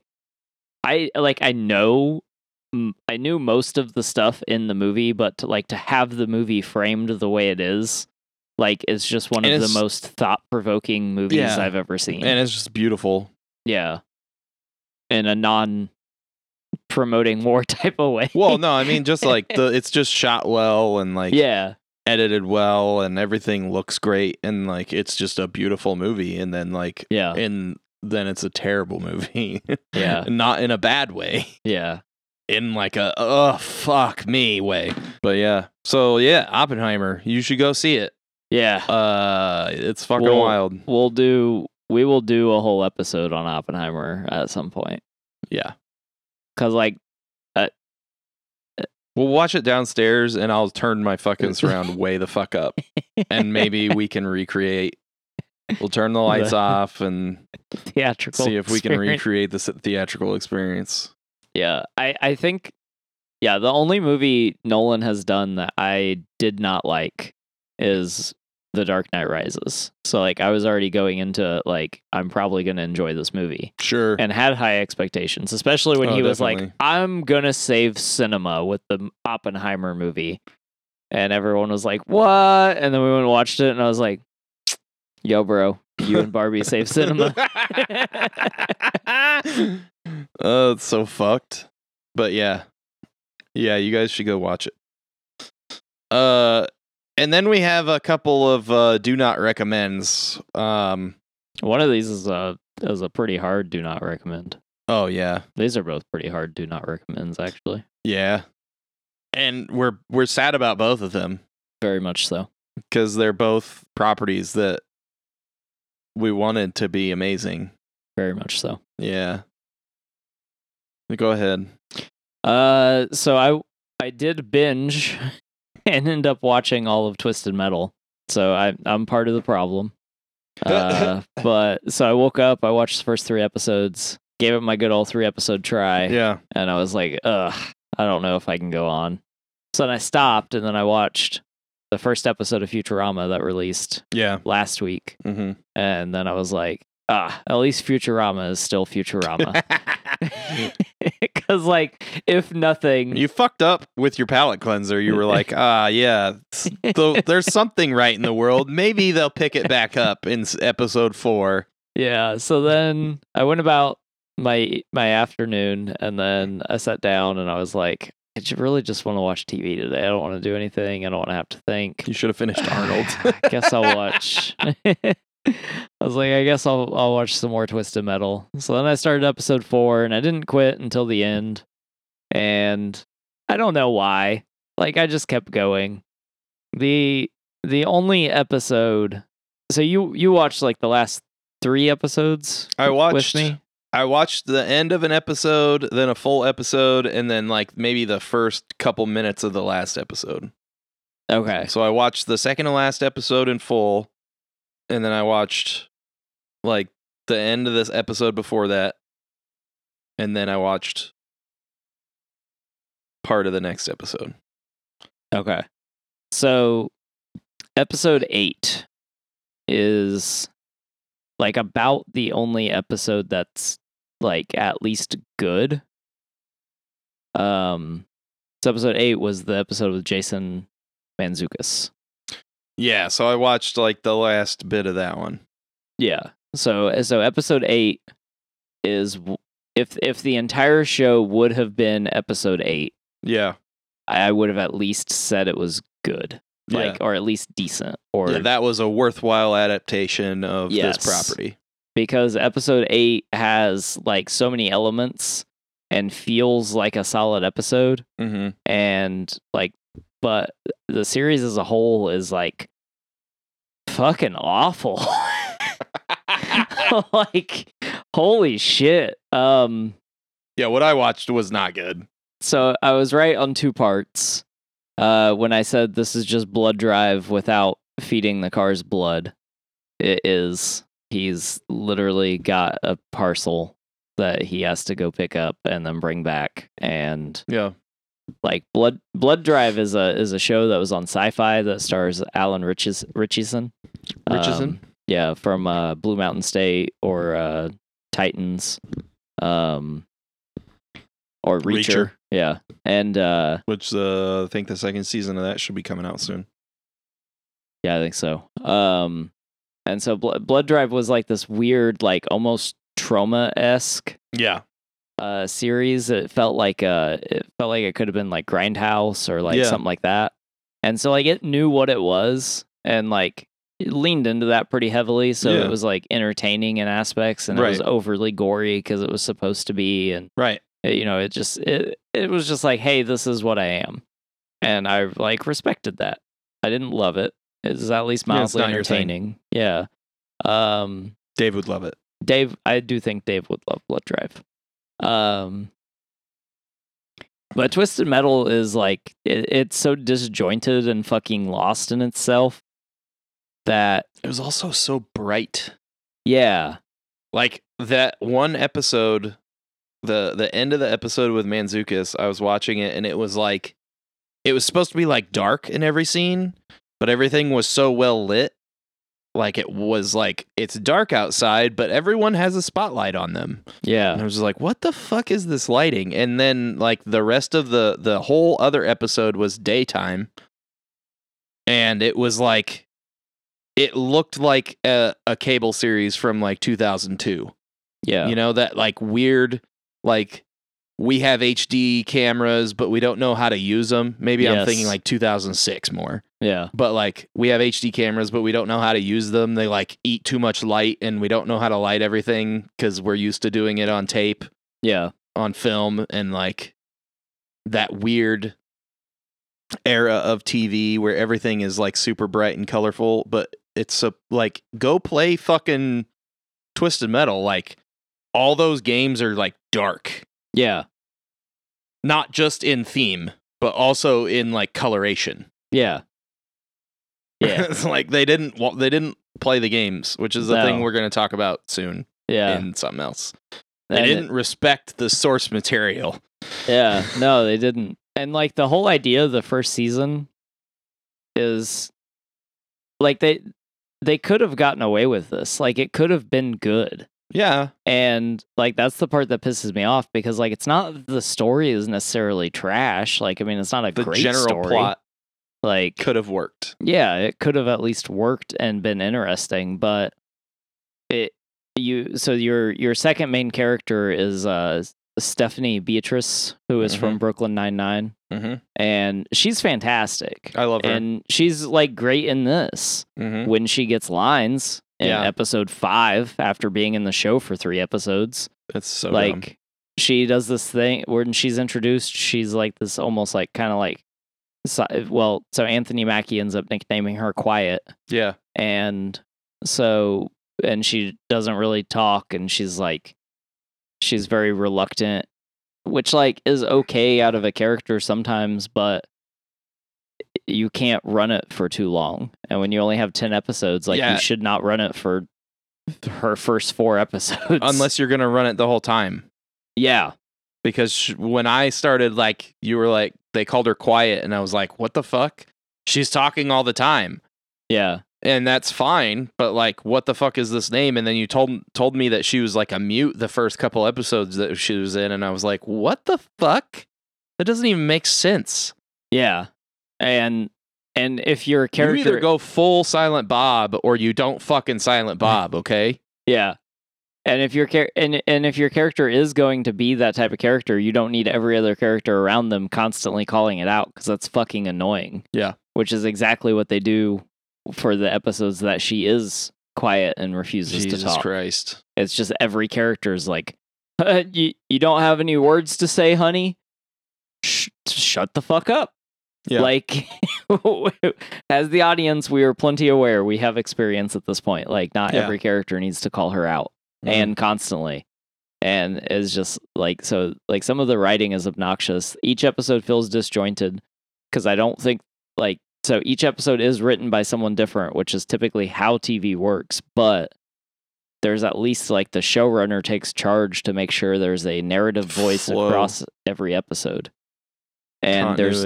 i like i know I knew most of the stuff in the movie but to like to have the movie framed the way it is like is just one And of the most thought-provoking movies Yeah. i've ever seen and it's just beautiful. yeah in a non promoting war type of way Well, no, I mean just like the it's just shot well and like yeah edited well and everything looks great and like it's just a beautiful movie and then like yeah and then it's a terrible movie. Yeah. Not in a bad way. yeah in like a oh fuck me way. But yeah. So yeah, Oppenheimer, you should go see it. yeah Uh it's fucking Well- wild. we'll do we will do a whole episode on oppenheimer at some point Yeah. because like uh, uh, We'll watch it downstairs and I'll turn my fucking surround way the fuck up. And maybe we can recreate. We'll turn the lights The- off and theatrical see if we can recreate this theatrical experience. yeah i i think yeah the only movie nolan has done that i did not like is the dark knight rises so like i was already going into like i'm probably going to enjoy this movie Sure. and had high expectations especially when Oh, he was like i'm going to save cinema with the oppenheimer movie and everyone was like what and then we went and watched it and i was like yo bro you and barbie save cinema oh, it's so fucked. But yeah. Yeah, you guys should go watch it. Uh and then we have a couple of uh do not recommends. Um One of these is a is a pretty hard do not recommend. oh yeah. These are both pretty hard do not recommends actually. Yeah. And we're we're sad about both of them Very much so. cuz they're both properties that we wanted to be amazing. Very much so. Yeah. Go ahead. Uh so I I did binge and end up watching all of Twisted Metal. So I I'm part of the problem. Uh but so I woke up, I watched the first 3 episodes, gave it my good old 3 episode try. Yeah. and I was like, ugh, I don't know if I can go on. So then I stopped and then I watched the first episode of Futurama that released Yeah. last week. Mhm. And then I was like, ah, at least Futurama is still Futurama. because, like, if nothing, You fucked up with your palate cleanser. You were like, ah, yeah, th- there's something right in the world. Maybe they'll pick it back up in s- episode four. Yeah. So then I went about my my afternoon, and then I sat down, and I was like, I really just want to watch TV today. I don't want to do anything. I don't want to have to think. You should have finished Arnold. I guess I'll watch. I was like, I guess I'll I'll watch some more Twisted Metal. So then I started episode four, and I didn't quit until the end. And I don't know why. Like I just kept going. the The only episode. So you you watched like the last three episodes I watched. me. I watched the end of an episode, then a full episode, and then like maybe the first couple minutes of the last episode. Okay. So I watched the second to last episode in full, and then I watched like the end of this episode before that, and then I watched part of the next episode. Okay. So episode 8 is like about the only episode that's like at least good. Um so episode 8 was the episode with Jason Mantzoukas. Yeah, so I watched like the last bit of that one. Yeah. So so episode 8 is if if the entire show would have been episode 8, Yeah, I would have at least said it was good. Like or at least decent or yeah, that was a worthwhile adaptation of Yes. this property. because episode 8 has like so many elements and feels like a solid episode Mm-hmm. and like but the series as a whole is like fucking awful like holy shit um Yeah, what I watched was not good. so i was right on two parts uh when i said this is just blood drive without feeding the car's blood it is he's literally got a parcel that he has to go pick up and then bring back and Yeah, like blood blood drive is a is a show that was on sci-fi that stars alan Riches, richardson Richardson. Um, yeah from uh blue mountain state or uh titans um or reacher, Reacher. yeah and uh which uh, I think the second season of that should be coming out soon. yeah i think so um and so blood, blood drive was like this weird like almost Troma-esque Yeah, uh series it felt like uh it felt like it could have been like grindhouse or like Yeah. something like that and so like it knew what it was and like leaned into that pretty heavily so Yeah. it was like entertaining in aspects and it was overly gory because it was supposed to be and right. it- you know it just it, it was just like hey this is what i am and i like respected that i didn't love it it's at least mildly thing. entertaining yeah um Dave would love it. Dave, I do think Dave would love Blood Drive. Um, but Twisted Metal is like it, it's so disjointed and fucking lost in itself that It was also so bright. yeah, Like that one episode, the the end of the episode with Mantzoukas, I was watching it and it was like it was supposed to be like dark in every scene, but everything was so well lit. Like it was like it's dark outside, but everyone has a spotlight on them. Yeah. And I was just like, what the fuck is this lighting? And then like the rest of the the whole other episode was daytime. And it was like it looked like a, a cable series from like 2002. yeah, You know that like weird like we have HD cameras but we don't know how to use them. Maybe I'm thinking like 2006 more. yeah, But like we have HD cameras but we don't know how to use them. They like eat too much light and we don't know how to light everything cuz we're used to doing it on tape yeah, on film and like that weird era of TV where everything is like super bright and colorful, but it's a like go play fucking Twisted Metal. Like all those games are like dark, yeah, not just in theme, but also in like coloration. yeah, yeah, it's like they didn't wa- they didn't play the games, which is the No. thing we're going to talk about soon yeah. in something else. They And didn't respect the source material. Yeah, no, they didn't. And like the whole idea of the first season is like they they could have gotten away with this. Like it could have been good. Yeah. And like that's the part that pisses me off because like it's not the story is necessarily trash. Like I mean it's not a The great general story. plot Like could have worked. yeah, it could have at least worked and been interesting, but it you so your your second main character is uh Stephanie Beatrice, who is from Brooklyn Nine Nine, Mm-hmm. and she's fantastic. I love her. And she's like great in this mm-hmm. when she gets lines in Yeah. episode five after being in the show for three episodes. It's so like dumb. she does this thing when she's introduced, she's like this almost like kind of like well, so Anthony Mackie ends up nicknaming her Quiet, Yeah. and so and she doesn't really talk, and she's like she's very reluctant, which like is okay out of a character sometimes, but you can't run it for too long. And when you only have 10 episodes, like Yeah. you should not run it for her first 4 episodes. Unless you're gonna run it the whole time. yeah. Because when I started, like you were like, they called her quiet, and I was like, what the fuck? She's talking all the time. Yeah. And that's fine but like what the fuck is this name and then you told told me that she was like a mute the first couple episodes that she was in and i was like what the fuck that doesn't even make sense Yeah. And and if your you character either go full silent bob or you don't fucking silent mm. bob okay Yeah. And if your char- and and if your character is going to be that type of character, you don't need every other character around them constantly calling it out because that's fucking annoying. Yeah. Which is exactly what they do for the episodes that she is quiet and refuses jesus to talk. christ It's just every character is like, you you don't have any words to say, honey. Sh- shut the fuck up. Yeah. Like, as the audience, we are plenty aware. We have experience at this point. Like, not Yeah. every character needs to call her out mm-hmm. and constantly. And it's just like, so, like, some of the writing is obnoxious. Each episode feels disjointed because I don't think, like, so each episode is written by someone different, which is typically how TV works. But there's at least like the showrunner takes charge to make sure there's a narrative voice Flow. across every episode. And there's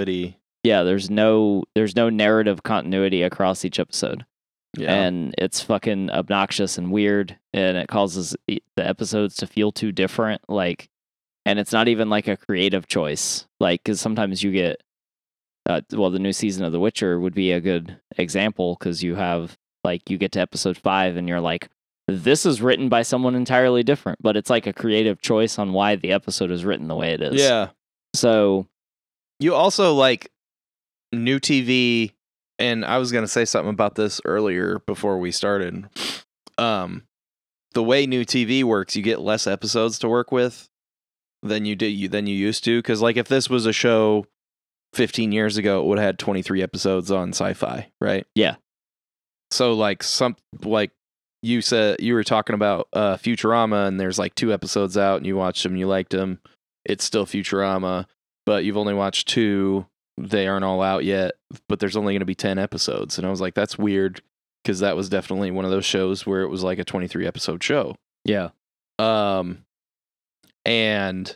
yeah there's no there's no narrative continuity across each episode yeah and it's fucking obnoxious and weird and it causes the episodes to feel too different like and it's not even like a creative choice like because sometimes you get uh, well the new season of the witcher would be a good example because you have like you get to episode five and you're like this is written by someone entirely different but it's like a creative choice on why the episode is written the way it is yeah so You also like new TV, and I was gonna say something about this earlier before we started. Um, the way new TV works, you get less episodes to work with than you did you than you used to. Because like if this was a show 15 years ago, it would have had 23 episodes on Sci-Fi, right? Yeah. So like some like you said you were talking about uh Futurama, and there's like two episodes out, and you watched them, you liked them. It's still Futurama but you've only watched two. They aren't all out yet, but there's only going to be 10 episodes. And I was like, that's weird because that was definitely one of those shows where it was like a 23 episode show. yeah Um, and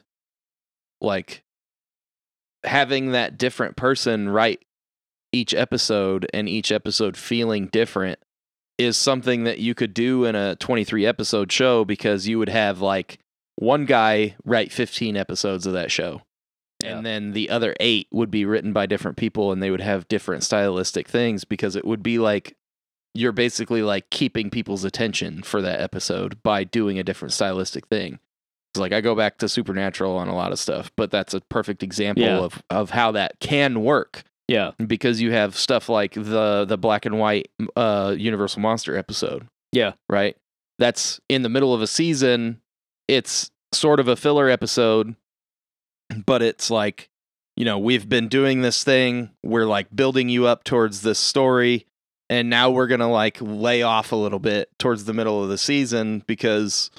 like having that different person write each episode and each episode feeling different is something that you could do in a 23 episode show because you would have like one guy write 15 episodes of that show Yeah. and then the other eight would be written by different people and they would have different stylistic things because it would be like you're basically like keeping people's attention for that episode by doing a different stylistic thing. Like I go back to Supernatural on a lot of stuff, but that's a perfect example Yeah. of of how that can work yeah because you have stuff like the the black and white uh Universal Monster episode. Yeah. Right? That's in the middle of a season. It's sort of a filler episode, but it's like, you know, we've been doing this thing, we're like building you up towards this story, and now we're going to like lay off a little bit towards the middle of the season because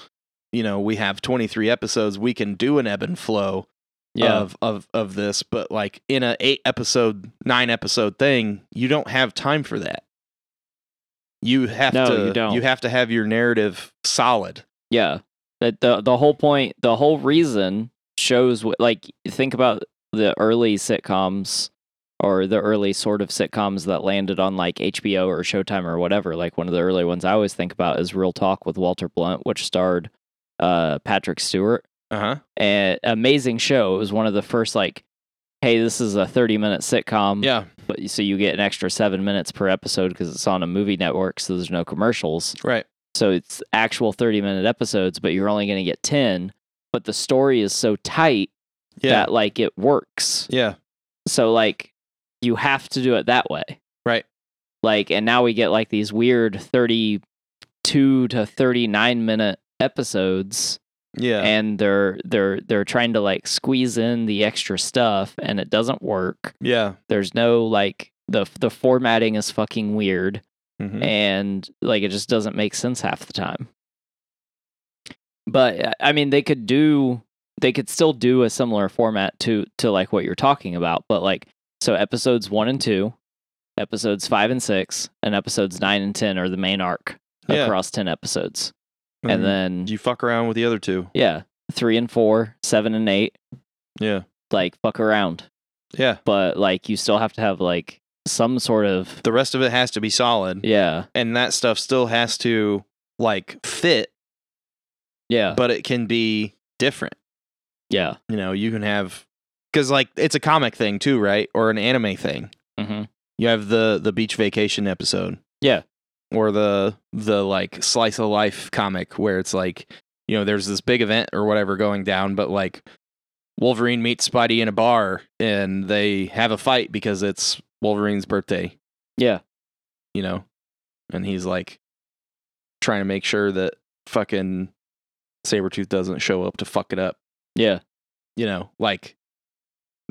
you know, we have 23 episodes, we can do an ebb and flow yeah of of of this, but like in a eight episode, nine episode thing, you don't have time for that. You have No, to you don't. you have to have your narrative solid. Yeah. That the the whole point, the whole reason shows what like think about the early sitcoms or the early sort of sitcoms that landed on like HBO or Showtime or whatever. Like one of the early ones I always think about is Real Talk with Walter Blunt, which starred uh, Patrick Stewart. Uh huh. And amazing show. It was one of the first like, hey, this is a 30 minute sitcom. Yeah. But so you get an extra seven minutes per episode because it's on a movie network, so there's no commercials. Right. So it's actual 30 minute episodes, but you're only going to get 10. But the story is so tight Yeah. that like it works. yeah. So like you have to do it that way. Right. Like and now we get like these weird 32 to 39 minute episodes Yeah. and they're they're they're trying to like squeeze in the extra stuff and it doesn't work. yeah. There's no like the the formatting is fucking weird Mhm. and like it just doesn't make sense half the time. But I mean, they could do they could still do a similar format to to like what you're talking about, but like so episodes one and two, episodes five and six, and episodes nine and ten are the main arc Yeah. across ten episodes, and Mhm. then you fuck around with the other two. yeah, three and four, seven and eight, Yeah. like fuck around, Yeah. but like you still have to have like some sort of The rest of it has to be solid, yeah and that stuff still has to like fit, yeah but it can be different. yeah You know, you can have because like it's a comic thing too, right? Or an anime thing. hmm You have the the beach vacation episode. Yeah. Or the the like slice of life comic where it's like, you know, there's this big event or whatever going down, but like Wolverine meets Spidey in a bar and they have a fight because it's Wolverine's birthday, yeah. You know? And he's like trying to make sure that fucking Sabretooth doesn't show up to fuck it up. Yeah. You know? Like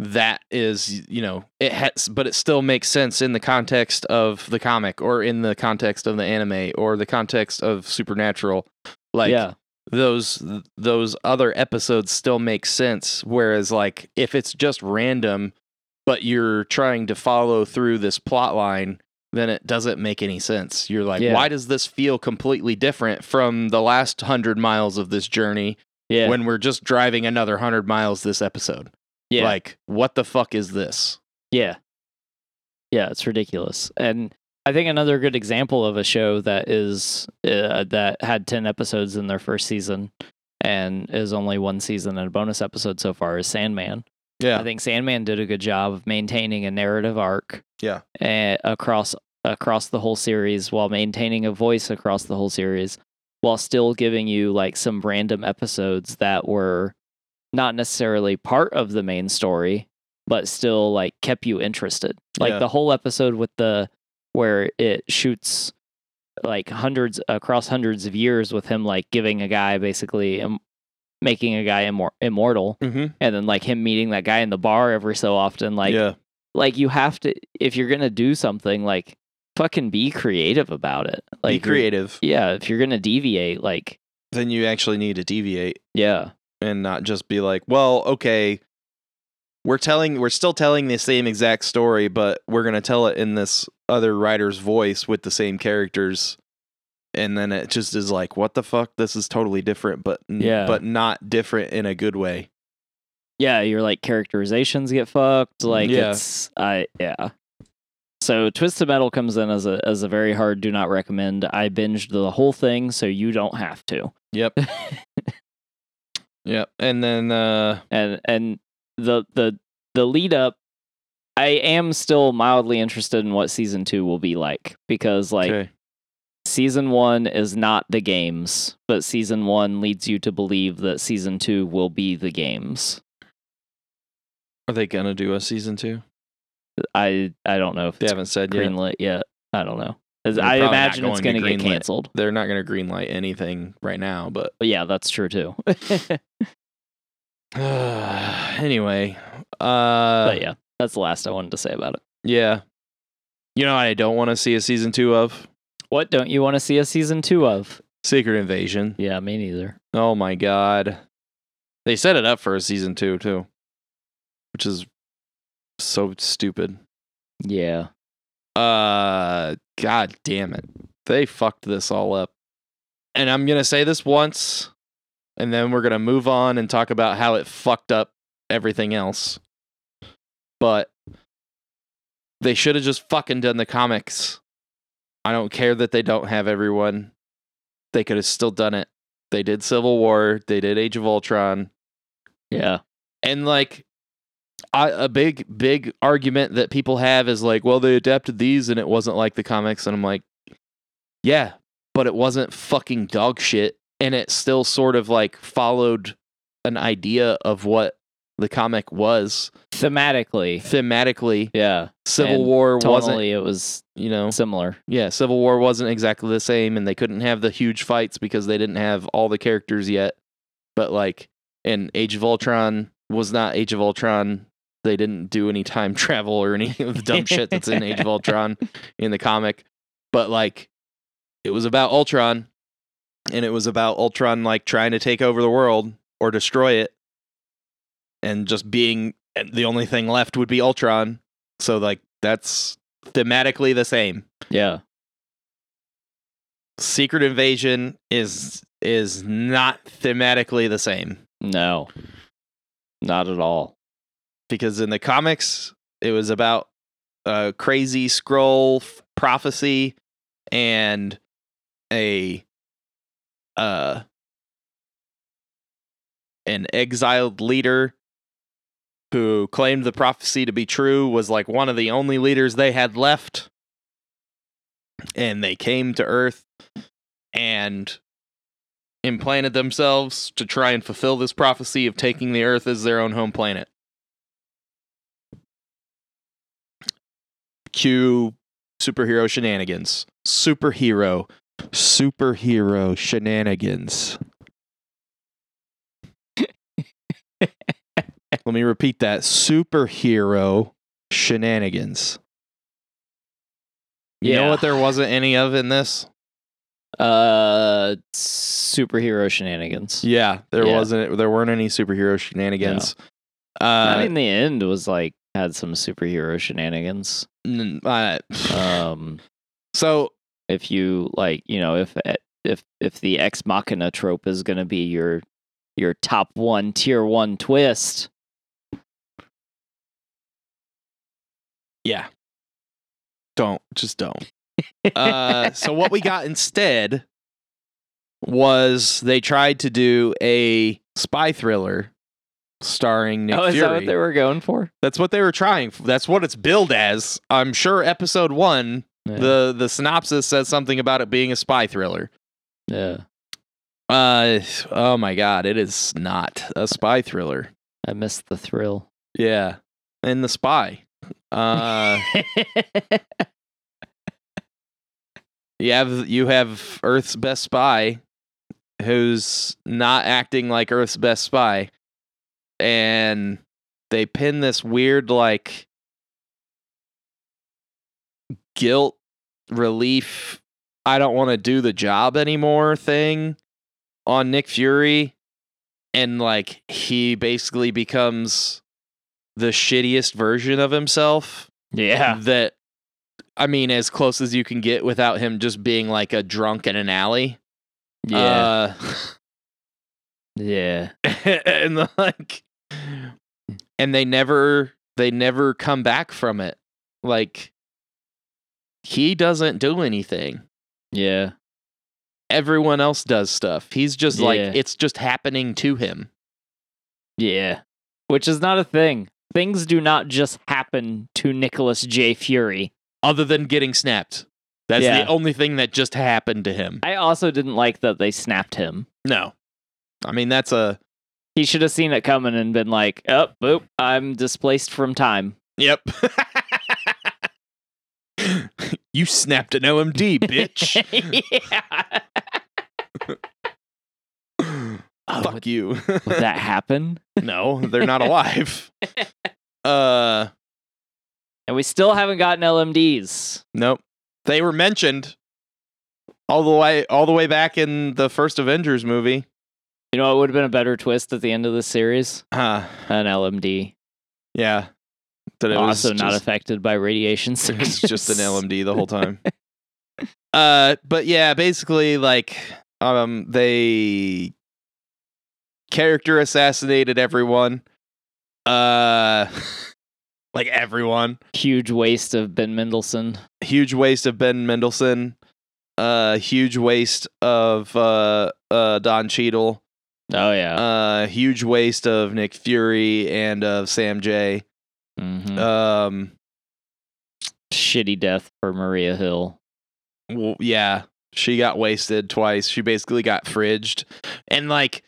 that is you know it has but it still makes sense in the context of the comic or in the context of the anime or the context of supernatural. Like yeah. those those other episodes still make sense whereas like if it's just random but you're trying to follow through this plot line then it doesn't make any sense. You're like Yeah. why does this feel completely different from the last 100 miles of this journey yeah. when we're just driving another 100 miles this episode yeah like, what the fuck is this? Yeah. Yeah, it's ridiculous. And I think another good example of a show that is uh, that had 10 episodes in their first season and is only one season and a bonus episode so far is Sandman. Yeah. I think Sandman did a good job of maintaining a narrative arc Yeah. across across the whole series while maintaining a voice across the whole series while still giving you like some random episodes that were not necessarily part of the main story but still like kept you interested like Yeah. the whole episode with the where it shoots like hundreds across hundreds of years with him like giving a guy basically Im- making a guy immor- immortal Mm-hmm. and then like him meeting that guy in the bar every so often like yeah. like you have to if you're gonna do something like fucking be creative about it like Be creative. yeah if you're gonna deviate like Then you actually need to deviate yeah and not just be like, well, okay, we're telling, we're still telling the same exact story, but we're going to tell it in this other writer's voice with the same characters. And then it just is like, what the fuck? This is totally different, but Yeah. but not different in a good way. yeah your like characterizations get fucked like Yeah. it's i yeah so twisted metal comes in as a as a very hard do not recommend i binged the whole thing so you don't have to Yep. yep. And then, uh, and and the the the lead up i am still mildly interested in what season two will be like because like okay. season one is not the games, but season one leads you to believe that season two will be the games. Are they going to do a season two? I I don't know if They haven't said yet. greenlit yet. I don't know. They're I imagine it's going to get canceled. They're not going to greenlight anything right now, but But yeah, that's true too. but anyway, uh, yeah, that's the last I wanted to say about it. yeah. You know, what I don't want to see a season two of What don't you want to see a season two of? Secret Invasion. Yeah, me neither. Oh my god, they set it up for a season two too, which is so stupid. Yeah. Uh, god damn it, they fucked this all up. And I'm gonna say this once, and then we're gonna move on and talk about how it fucked up everything else. But they should have just fucking done the comics. I don't care that they don't have everyone. They could have still done it. They did Civil War. They did Age of Ultron. Yeah. And like I, a big big argument that people have is like, well, they adapted these and it wasn't like the comics and I'm like, yeah, but it wasn't fucking dog shit and it still sort of like followed an idea of what the comic was Thematically. thematically. Yeah. Civil And War wasn't, it was you know, similar. yeah, Civil War wasn't exactly the same, and they couldn't have the huge fights because they didn't have all the characters yet. But like, in Age of Ultron was not Age of Ultron. They didn't do any time travel or any of the dumb shit that's in Age of Ultron in the comic. But like, it was about Ultron, and it was about Ultron like trying to take over the world or destroy it, and just being the only thing left would be Ultron. So like, that's thematically the same. Yeah. Secret Invasion is is not thematically the same No. Not at all. Because in the comics it was about a crazy scroll f- prophecy and a uh an exiled leader who claimed the prophecy to be true was like one of the only leaders they had left. And they came to earth and implanted themselves to try and fulfill this prophecy of taking the earth as their own home planet cue superhero shenanigans superhero superhero shenanigans let me repeat that superhero shenanigans you know what there wasn't any of in this Uh, superhero shenanigans. Yeah, there Yeah. wasn't. There weren't any superhero shenanigans. I Uh, mean, the end was like had some superhero shenanigans. Uh, Um, so if you like, you know, if if if the ex machina trope is going to be your your top one tier one twist, yeah, don't just don't. Uh, so what we got instead was they tried to do a spy thriller starring Nick oh, is Fury. that what they were going for? That's what they were trying. f- That's what it's billed as. I'm sure episode one, Yeah. the the synopsis says something about it being a spy thriller. yeah, Uh, oh my god, it is not a spy thriller. I missed the thrill. Yeah, and the spy. Uh, you have you have Earth's best spy, who's not acting like Earth's best spy, and they pin this weird like guilt relief. I don't want to do the job anymore thing on Nick Fury, and like he basically becomes the shittiest version of himself yeah, that I mean as close as you can get without him just being like a drunk in an alley. yeah, Uh, yeah. and like and they never they never come back from it. Like he doesn't do anything. Yeah. Everyone else does stuff. He's just like it's just happening to him. Yeah. Which is not a thing. Things do not just happen to Nicholas J. Fury. Other than getting snapped. That's Yeah. the only thing that just happened to him. I also didn't like that they snapped him. No. I mean that's a He should have seen it coming and been like, oh, boop, I'm displaced from time. Yep. you snapped an OMD, bitch. yeah. Oh, Fuck would, you. would that happen? no, they're not alive. uh And we still haven't gotten LMDs. nope. They were mentioned all the way all the way back in the first Avengers movie. You know, it would have been a better twist at the end of the series. Uh An LMD, yeah. That it was also not affected by radiation It's just an LMD the whole time. uh, but yeah, basically, like, um, they character assassinated everyone. Uh, like everyone. Huge waste of Ben Mendelsohn. Huge waste of Ben Mendelsohn. Uh, huge waste of uh, uh, Don Cheadle. Oh yeah. Uh, huge waste of Nick Fury and of Sam J. Mhm. Um, Shitty death for Maria Hill. well, yeah, she got wasted twice. She basically got fridged, and like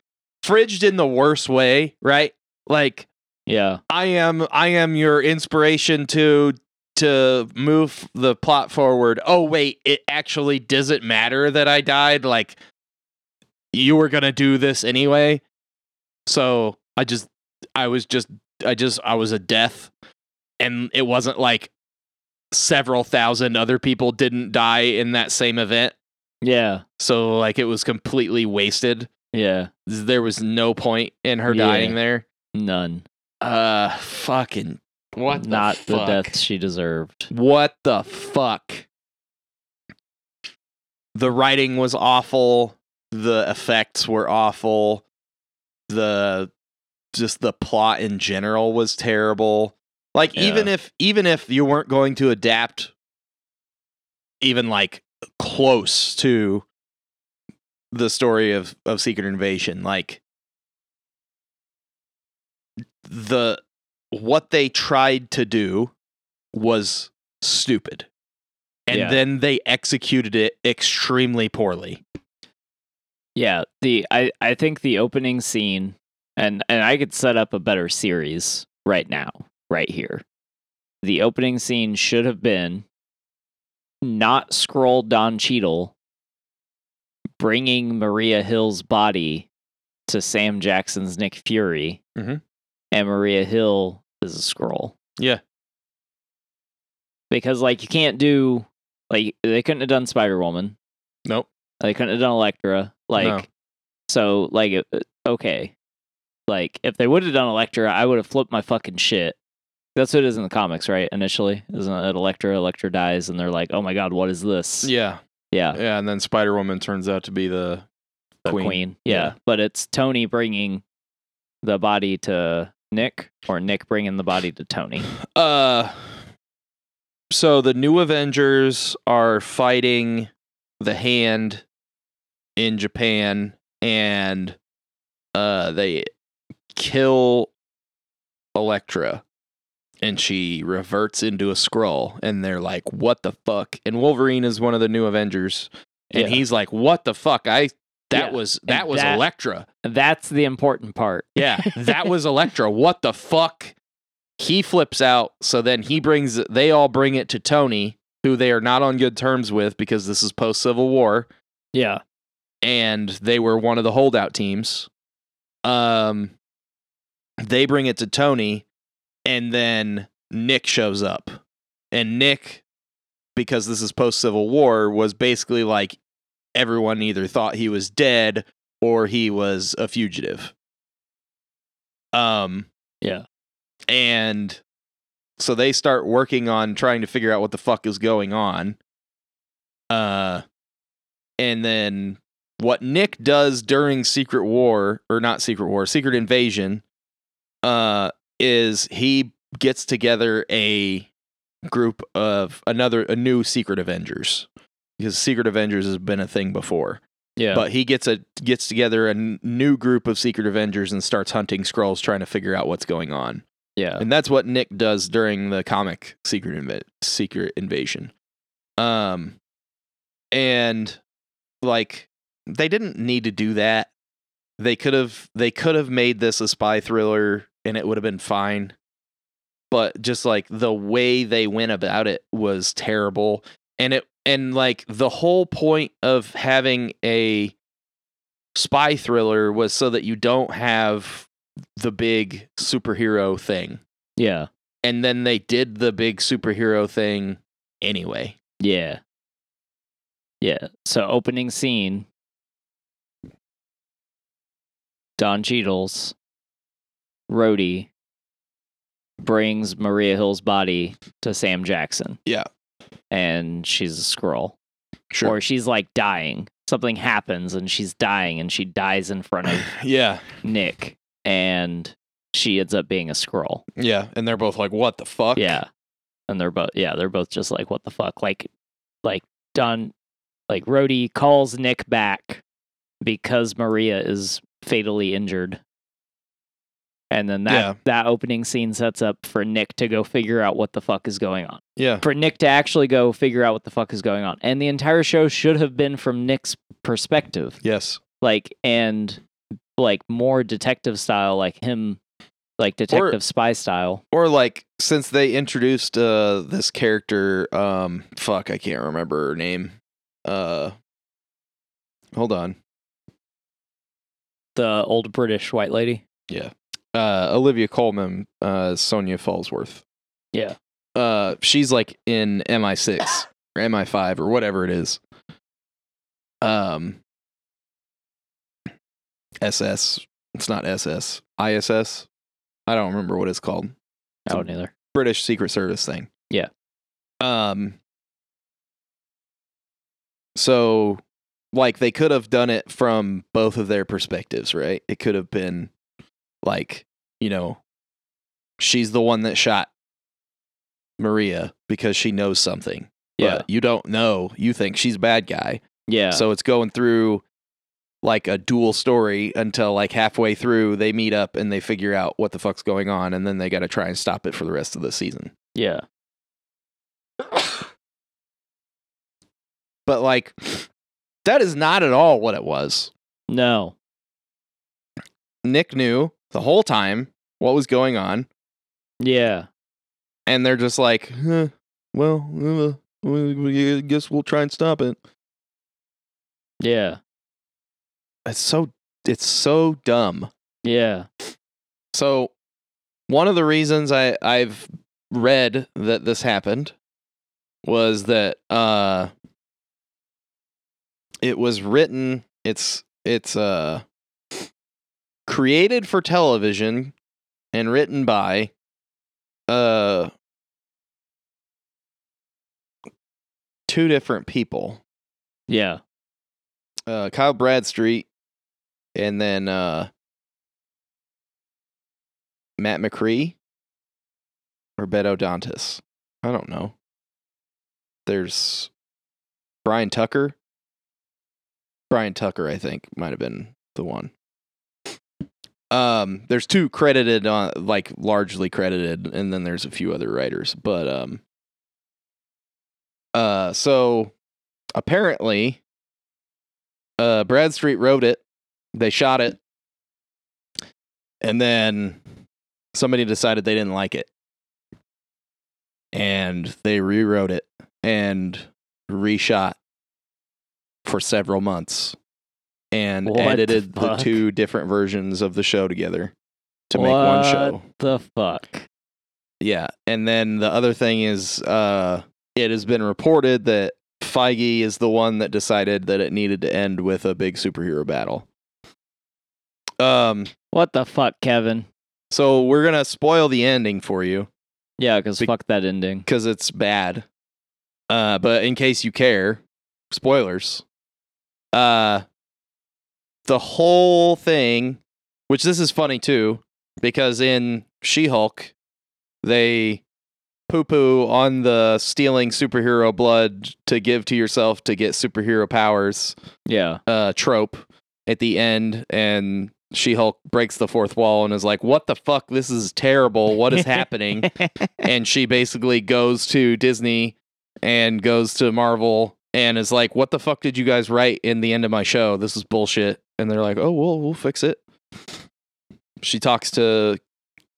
fridged in the worst way, right? Like Yeah. I am I am your inspiration to to move the plot forward. Oh wait, it actually doesn't matter that I died like you were going to do this anyway. So, I just I was just I just I was a death and it wasn't like several thousand other people didn't die in that same event. Yeah. So like it was completely wasted. Yeah. There was no point in her Yeah. dying there. None. Uh, fucking what? Not the, the death she deserved. What the fuck? The writing was awful. The effects were awful. The just the plot in general was terrible. Like Yeah. even if even if you weren't going to adapt even like close to the story of of Secret Invasion, like the what they tried to do was stupid. And Yeah. then they executed it extremely poorly. Yeah, the I I think the opening scene and and I could set up a better series right now, right here. The opening scene should have been not Skrull Don Cheadle bringing Maria Hill's body to Sam Jackson's Nick Fury, Mhm. and Maria Hill is a Skrull Yeah. because like you can't do like they couldn't have done Spider Woman, Nope. they couldn't have done Elektra. Like, No. so, like, uh, okay. Like, if they would have done Elektra, I would have flipped my fucking shit. That's what it is in the comics, right? Initially, isn't it Elektra? Elektra dies, and they're like, "Oh my god, what is this?" Yeah. yeah, Yeah, and then Spider Woman turns out to be the the Queen. queen. Yeah. Yeah. but it's Tony bringing the body to Nick, or Nick bringing the body to Tony. uh so the new Avengers are fighting the hand in Japan and uh they kill Elektra and she reverts into a Skrull and they're like what the fuck and Wolverine is one of the new Avengers and Yeah. he's like what the fuck I that Yeah. was that And was that- Elektra That's the important part. yeah, that was Elektra. What the fuck? He flips out, so then he brings they all bring it to Tony, who they are not on good terms with because this is post Civil War, Yeah, and they were one of the holdout teams. Um they bring it to Tony, and then Nick shows up. And Nick, because this is post Civil War, was basically like everyone either thought he was dead or he was a fugitive. Um Yeah. And so they start working on trying to figure out what the fuck is going on. Uh and then what Nick does during Secret War or not Secret War, Secret Invasion uh is he gets together a group of another a new Secret Avengers because Secret Avengers has been a thing before. yeah, But he gets a gets together a new group of Secret Avengers and starts hunting Skrulls, trying to figure out what's going on. yeah, And that's what Nick does during the comic Secret Inv- Secret Invasion. Um, and like they didn't need to do that. They could have they could have made this a spy thriller and it would have been fine. But just like the way they went about it was terrible. And it and like the whole point of having a spy thriller was so that you don't have the big superhero thing. yeah, And then they did the big superhero thing anyway. yeah, yeah. So opening scene. Don Cheadle's Rhodey brings Maria Hill's body to Sam Jackson. Yeah. And she's a Skrull. Sure. Or she's like dying. Something happens and she's dying and she dies in front of yeah. Nick and she ends up being a Skrull. Yeah. And they're both like, what the fuck? Yeah. And they're both yeah, they're both just like what the fuck? Like like Don like Rhodey calls Nick back because Maria is fatally injured. And then that Yeah. that opening scene sets up for Nick to go figure out what the fuck is going on. Yeah. For Nick to actually go figure out what the fuck is going on. And the entire show should have been from Nick's perspective. Yes. Like and like more detective style, like him like detective spy style. Or like since they introduced uh this character, um fuck, I can't remember her name. Uh hold on. The old British white lady. Yeah. Uh Olivia Colman, uh Sonya Falsworth. Yeah. Uh she's like in MI6 or MI5 or whatever it is. Um SS. It's not SS. ISS. I don't remember what it's called. I don't either. British Secret Service thing. Yeah. Um so like they could have done it from both of their perspectives, right? It could have been like, you know, she's the one that shot Maria because she knows something. Yeah. But you don't know. You think she's a bad guy. Yeah. So it's going through like a dual story until like halfway through they meet up and they figure out what the fuck's going on and then they got to try and stop it for the rest of the season. yeah. But like that is not at all what it was. No. Nick knew the whole time what was going on Yeah. and they're just like, huh, well, uh, we, we, I guess we'll try and stop it. Yeah. It's so it's so dumb. Yeah. So, one of the reasons I I've read that this happened was that uh it was written it's it's uh created for television and written by uh two different people. Yeah. Uh Kyle Bradstreet and then uh Matt McCree or Beto Dantas. I don't know. There's Brian Tucker. Brian Tucker, I think, might have been the one. Um, there's two credited on like largely credited, and then there's a few other writers. But um uh so apparently uh Bradstreet wrote it. They shot it. And then somebody decided they didn't like it. And they rewrote it and reshot for several months and What edited the, fuck? two different versions of the show together to make one show. What the fuck? Yeah. And then the other thing is uh it has been reported that Feige is the one that decided that it needed to end with a big superhero battle. Um What the fuck, Kevin? so we're going to spoil the ending for you Yeah, because Be- fuck that ending. cuz it's bad. Uh but in case you care, spoilers. Uh the whole thing, which this is funny too because in She-Hulk they poo poo on the stealing superhero blood to give to yourself to get superhero powers Yeah. uh, trope at the end, and She Hulk breaks the fourth wall and is like, What the fuck? This is terrible. What is happening? and she basically goes to Disney and goes to Marvel and is like, What the fuck did you guys write in the end of my show? This is bullshit. And they're like, Oh, well, we'll fix it. She talks to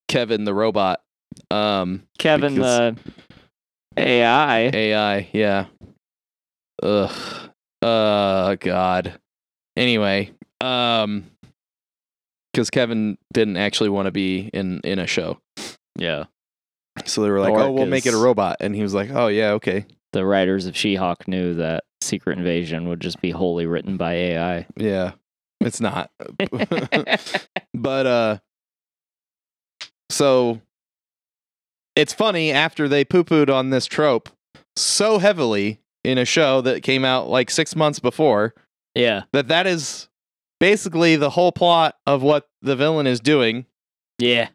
Kevin the robot. Um, Kevin the AI. AI, yeah. Ugh. Uh God. Anyway, um because Kevin didn't actually want to be in in a show. Yeah. So they were like, Or Oh, we'll make it a robot. And he was like, Oh yeah, okay. The writers of She-Hulk knew that Secret Invasion would just be wholly written by AI. Yeah. It's not. but uh so it's funny after they poo-pooed on this trope so heavily in a show that came out like six months before yeah. that that is basically the whole plot of what the villain is doing. Yeah.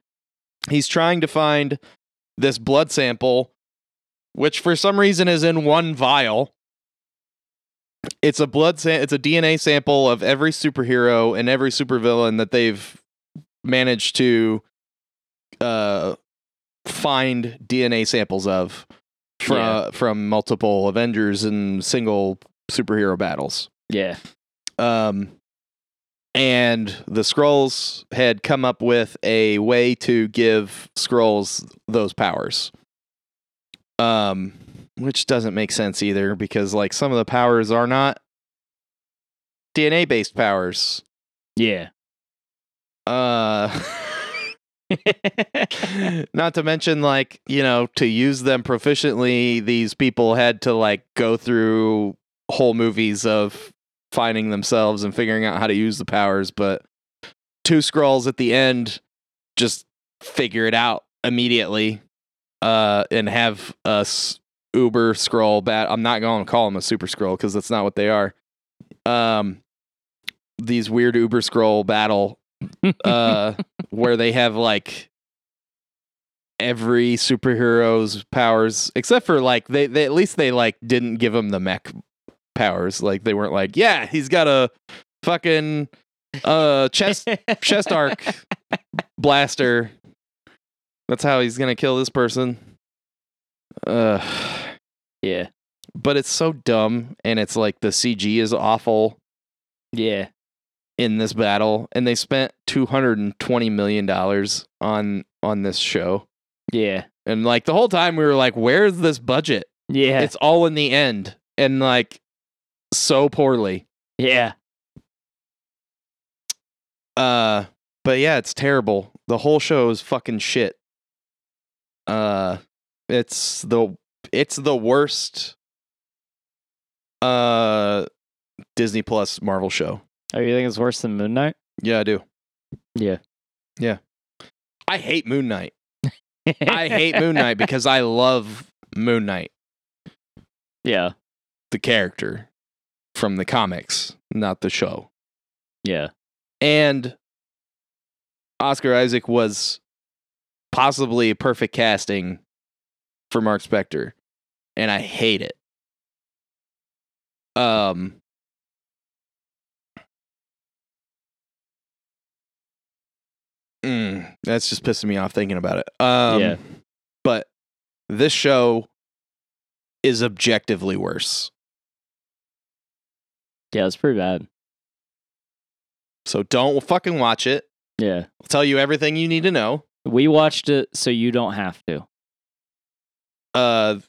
He's trying to find this blood sample, which for some reason is in one vial. it's a blood sa- it's a DNA sample of every superhero and every supervillain that they've managed to uh find DNA samples of from Yeah. from multiple Avengers and single superhero battles. Yeah. Um and the Skrulls had come up with a way to give Skrulls those powers. Um which doesn't make sense either because like some of the powers are not DNA based powers. Yeah. Uh not to mention like, you know, to use them proficiently, these people had to like go through whole movies of finding themselves and figuring out how to use the powers, but two Skrulls at the end just figure it out immediately uh and have a s- uber Skrull bat i'm not going to call them a super Skrull because that's not what they are. Um these weird uber Skrull battle uh where they have like every superhero's powers except for like they, they at least they like didn't give him the mech powers. Like they weren't like yeah he's got a fucking uh chest chest arc blaster that's how he's gonna kill this person uh yeah. but it's so dumb and it's like the cg is awful Yeah. in this battle and they spent 220 million dollars on on this show Yeah. and like the whole time we were like where's this budget Yeah. it's all in the end and like so poorly yeah. uh but yeah it's terrible the whole show is fucking shit uh it's the it's the worst uh disney plus marvel show Oh, you think it's worse than Moon Knight? yeah i do Yeah. Yeah. I hate moon knight I hate Moon Knight because I love Moon Knight, Yeah. the character from the comics, not the show. Yeah. And Oscar Isaac was possibly perfect casting for Marc Spector, and I hate it. Um Mm, that's just pissing me off thinking about it. Um, Yeah. But this show is objectively worse. Yeah. It's pretty bad. So don't fucking watch it. Yeah. I'll tell you everything you need to know. We watched it so you don't have to. Uh,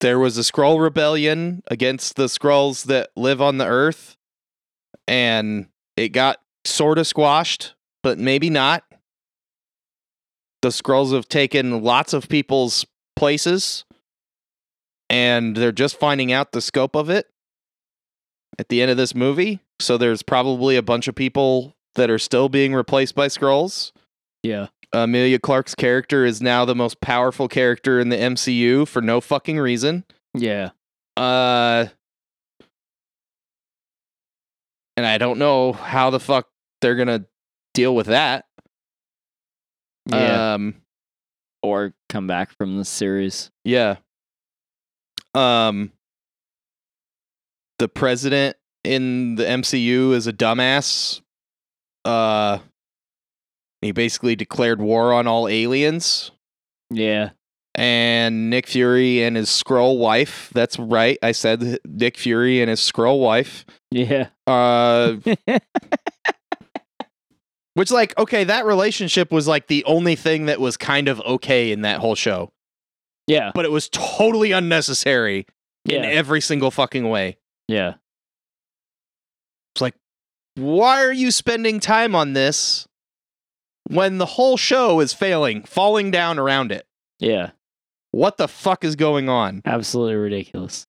there was a Skrull rebellion against the Skrulls that live on the earth, and it got sort of squashed, but maybe not. The Skrulls have taken lots of people's places, and they're just finding out the scope of it at the end of this movie. So there's probably a bunch of people that are still being replaced by Skrulls. Yeah. Emilia Clarke's character is now the most powerful character in the MCU for no fucking reason. Yeah. Uh and I don't know how the fuck they're going to deal with that. Yeah. Um or come back from the series. yeah. Um the president in the MCU is a dumbass. Uh he basically declared war on all aliens. Yeah. and Nick Fury and his Skrull wife. That's right. I said Nick Fury and his Skrull wife. Yeah. Uh which like okay, that relationship was like the only thing that was kind of okay in that whole show. yeah. But it was totally unnecessary in every single fucking way. Yeah. It's like why are you spending time on this when the whole show is failing, falling down around it? Yeah. What the fuck is going on? Absolutely ridiculous.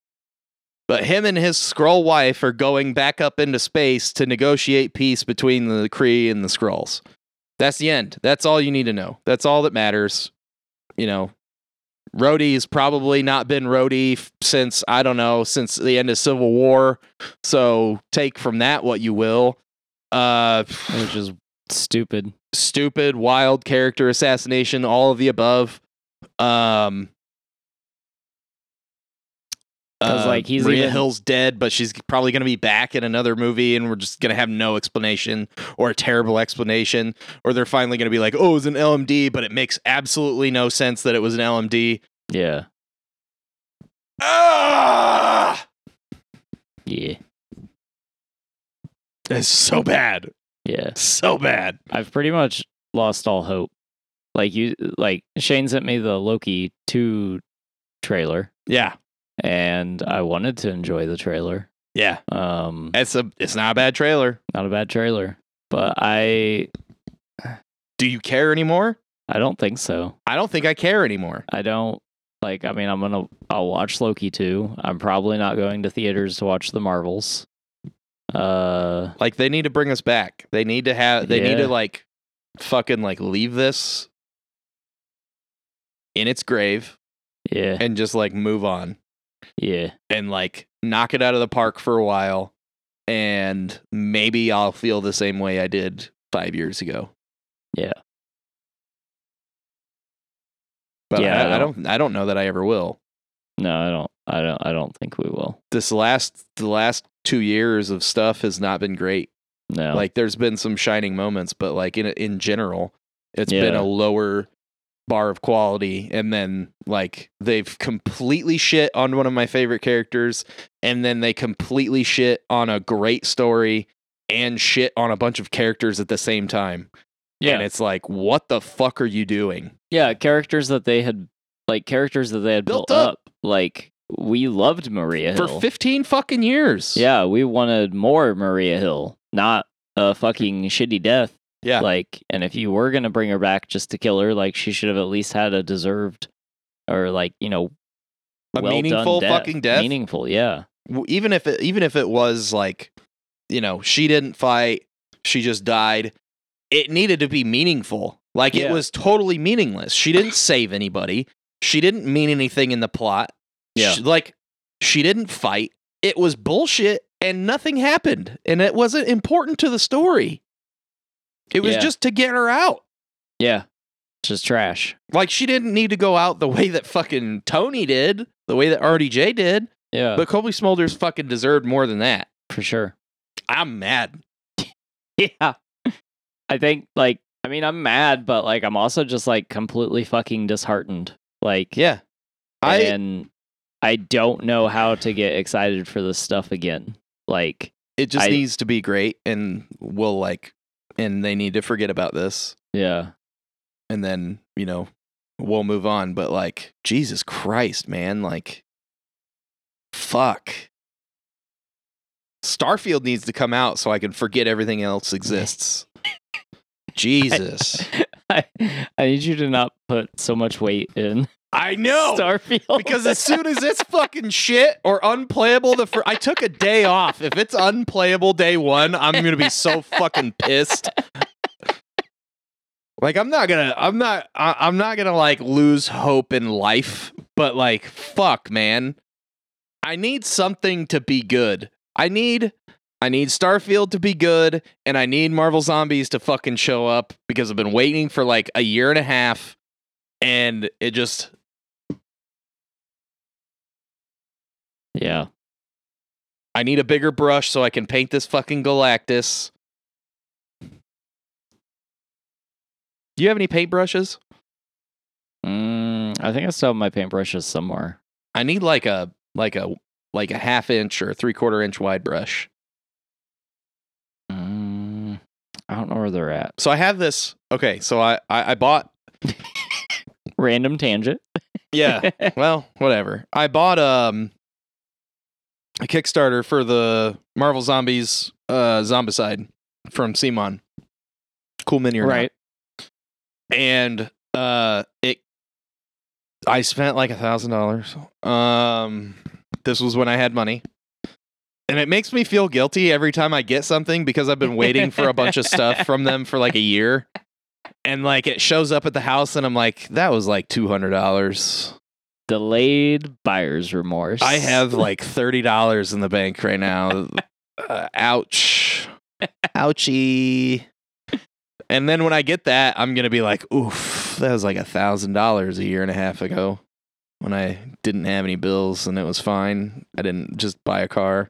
But him and his Skrull wife are going back up into space to negotiate peace between the Kree and the Skrulls. That's the end. That's all you need to know. That's all that matters. You know, Rhodey's probably not been Rhodey f- since, I don't know, since the end of Civil War. So take from that what you will. Uh, Which is stupid. stupid, wild character assassination, all of the above. Um, 'Cause, uh, like, he's Maria even- Hill's dead, but she's probably going to be back in another movie, and we're just going to have no explanation or a terrible explanation, or they're finally going to be like, "Oh, it was an LMD," but it makes absolutely no sense that it was an LMD. Yeah. Ah, Yeah. it's so bad, Yeah. so bad. I've pretty much lost all hope. Like you like Shane sent me the Loki 2 trailer Yeah, and I wanted to enjoy the trailer. yeah. Um It's a, it's not a bad trailer. not a bad trailer, but I Do you care anymore? I don't think so. I don't think I care anymore. I don't like I mean I'm going to I'll watch Loki 2. I'm probably not going to theaters to watch the Marvels. Uh Like they need to bring us back. They need to have. They need to like, fucking like leave this in its grave yeah. and just like move on Yeah. and like knock it out of the park for a while, and maybe I'll feel the same way I did five years ago. Yeah. But Yeah, I, I I don't. I don't know that I ever will. No, I don't I don't I don't think we will. This last the last two years of stuff has not been great. No. Like there's been some shining moments, but like in in general, it's been a lower bar of quality. And then like they've completely shit on one of my favorite characters, and then they completely shit on a great story and shit on a bunch of characters at the same time. yeah. And it's like, what the fuck are you doing? Yeah, characters that they had like characters that they had Built built, up. up. Like we loved Maria For 15 fucking years. yeah, we wanted more Maria Hill, not a fucking shitty death. Yeah. Like, and if you were gonna bring her back just to kill her, like she should have at least had a deserved or like you know A well meaningful death. fucking death. Meaningful, yeah, even if it even if it was like you know she didn't fight she just died it needed to be meaningful like it was totally meaningless she didn't save anybody she didn't mean anything in the plot Yeah. She- like she didn't fight it was bullshit and nothing happened and it wasn't important to the story it was Yeah. just to get her out yeah, just trash. like she didn't need to go out the way that fucking tony did the way that rdj did Yeah, but cobie smulders fucking deserved more than that for sure. i'm mad Yeah. I think like I mean I'm mad, but like I'm also just like completely fucking disheartened. Like Yeah. I and I don't know how to get excited for this stuff again. Like it just I- needs to be great and we'll like and they need to forget about this yeah. and then, you know, we'll move on, but like Jesus Christ, man, like fuck. Starfield needs to come out so I can forget everything else exists. Jesus. I, I need you to not put so much weight in I know. Starfield. because as soon as it's fucking shit or unplayable, the fir- I took a day off. If it's unplayable day one, I'm gonna be so fucking pissed. Like I'm not gonna, I'm not, I- I'm not gonna like lose hope in life, but like fuck, man, I need something to be good. I need, I need Starfield to be good, and I need Marvel Zombies to fucking show up because I've been waiting for like a year and a half, and it just yeah. I need a bigger brush so I can paint this fucking Galactus. Do you have any paintbrushes? Mm, I think I still have my paintbrushes somewhere. I need like a like a like a half inch or three quarter inch wide brush. Mm, I don't know where they're at. So I have this. Okay, so I I, I bought. Random tangent. Yeah. well, whatever. I bought um a Kickstarter for the Marvel Zombies uh Zombicide from CMON. Cool mini or not. right. and uh it i spent like a thousand dollars um this was when i had money and it makes me feel guilty every time i get something because i've been waiting for a bunch of stuff from them for like a year and like it shows up at the house and i'm like that was like $200 Delayed buyer's remorse. i have like $30 in the bank right now uh, ouch ouchie and then when i get that i'm gonna be like oof that was like a thousand dollars a year and a half ago when I didn't have any bills and it was fine. I didn't just buy a car.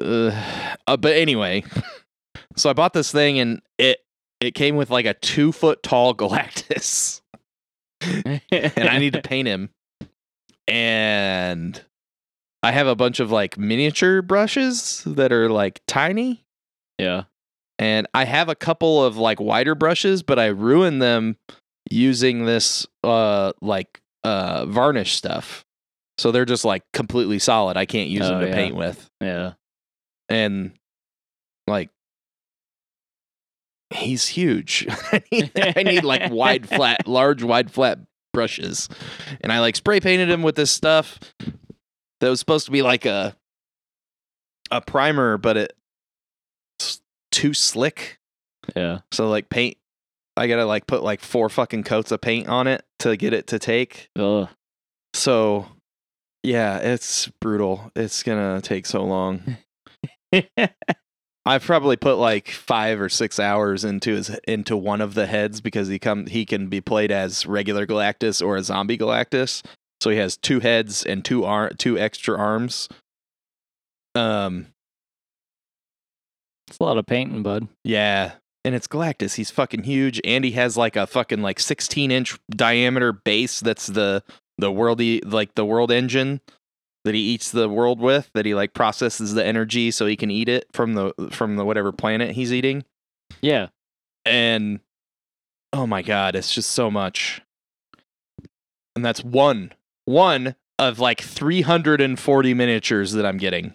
Uh, uh, but anyway, so I bought this thing and it it came with like a two foot tall Galactus, and I need to paint him. And I have a bunch of like miniature brushes that are like tiny, yeah. and I have a couple of like wider brushes, but I ruined them using this uh like uh varnish stuff. So they're just like completely solid. I can't use Oh, them to yeah. paint with. Yeah. And like he's huge. I need I need like wide flat large wide flat brushes. And I like spray painted him with this stuff that was supposed to be like a a primer but it's too slick. Yeah. So like paint, I gotta like put like four fucking coats of paint on it to get it to take. Ugh. So yeah, it's brutal. It's gonna take so long. I've probably put like five or six hours into his into one of the heads because he come he can be played as regular Galactus or a zombie Galactus. So he has two heads and two ar- two extra arms. Um it's a lot of painting, bud. Yeah. And it's Galactus. He's fucking huge. And he has like a fucking like 16 inch diameter base that's the the worldy like the world engine that he eats the world with, that he like processes the energy so he can eat it from the from the whatever planet he's eating. Yeah. And oh my god, it's just so much. And that's one one of like 340 miniatures that I'm getting.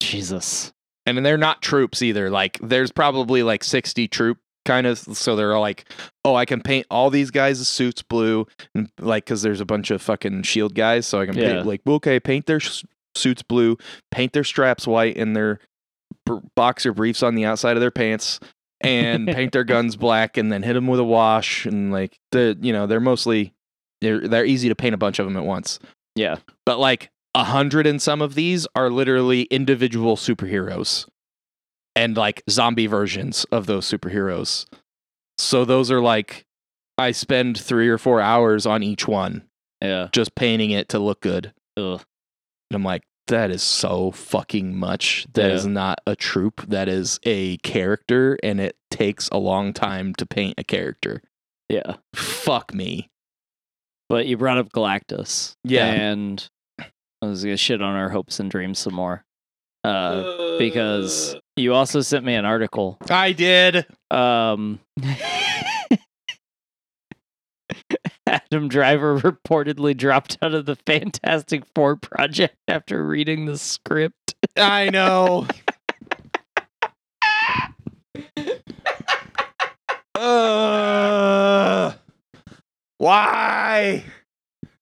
Jesus. and they're not troops either. Like there's probably like 60 troop kind of so they're like, "Oh, I can paint all these guys' suits blue." And like cuz there's a bunch of fucking shield guys, so I can Yeah. paint like, "Okay, paint their s- suits blue, paint their straps white and their br- boxer briefs on the outside of their pants." and paint their guns black and then hit them with a wash and like the you know they're mostly they're they're easy to paint a bunch of them at once Yeah. but like a hundred and some of these are literally individual superheroes and like zombie versions of those superheroes. So those are like I spend three or four hours on each one Yeah. just painting it to look good. Ugh. And I'm like, that is so fucking much. That is Yeah. not a troop. That is a character, and it takes a long time to paint a character. Yeah. Fuck me. But you brought up Galactus. Yeah. And I was gonna shit on our hopes and dreams some more. Uh, because you also sent me an article. I did. Um Adam Driver reportedly dropped out of the Fantastic Four project after reading the script. I know. uh, why?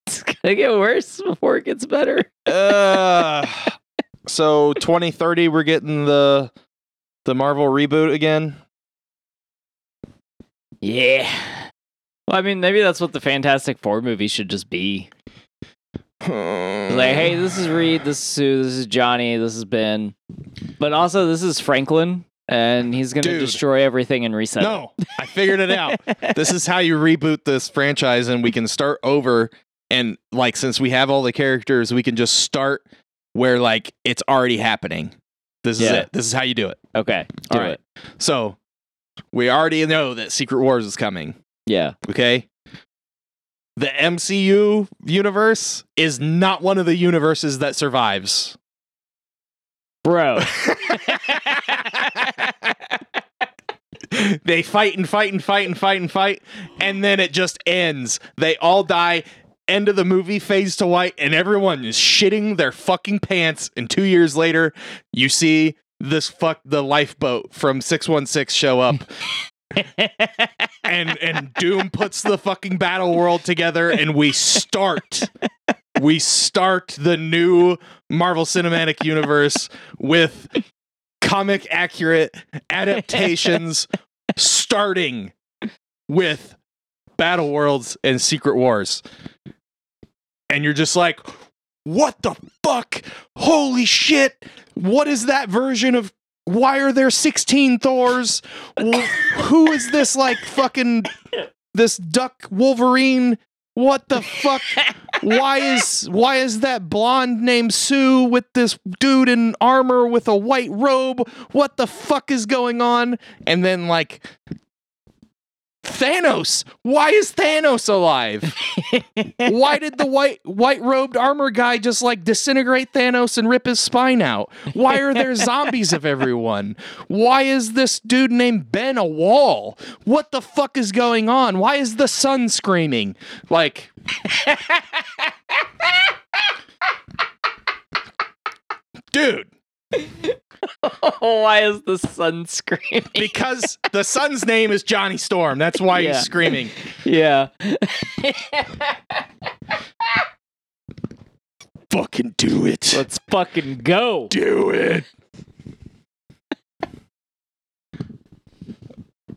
It's gonna get worse before it gets better. Uh, so 2030, we're getting the the Marvel reboot again. Yeah. Well, I mean, maybe that's what the Fantastic Four movie should just be. Like, hey, this is Reed, this is Sue, this is Johnny, this is Ben, but also this is Franklin, and he's gonna Dude. destroy everything and reset. it. no, I figured it out. this is how you reboot this franchise and we can start over and like since we have all the characters we can just start where like it's already happening this is Yeah. it this is how you do it okay, do All right. it. so we already know that secret wars is coming Yeah, okay the mcu universe is not one of the universes that survives bro. they fight and fight and fight and fight and fight, and then it just ends. They all die. End of the movie fades to white, and everyone is shitting their fucking pants. And two years later, you see this fuck the lifeboat from six one six show up, and and Doom puts the fucking battle world together, and we start. We start the new Marvel Cinematic Universe with comic accurate adaptations starting with Battle Worlds and Secret Wars. And you're just like, what the fuck? Holy shit. What is that version of why are there 16 Thors? Who is this like fucking this duck Wolverine What the fuck? why is why is that blonde named Sue with this dude in armor with a white robe? What the fuck is going on? And then like Thanos. Why is Thanos alive? Why did the white white robed armor guy just like disintegrate Thanos and rip his spine out? Why are there zombies of everyone? Why is this dude named Ben a wall? What the fuck is going on? Why is the sun screaming? Like Dude, Why is the sun screaming? because the sun's name is Johnny Storm. That's why Yeah. he's screaming. yeah. Fucking do it. Let's fucking go. do it.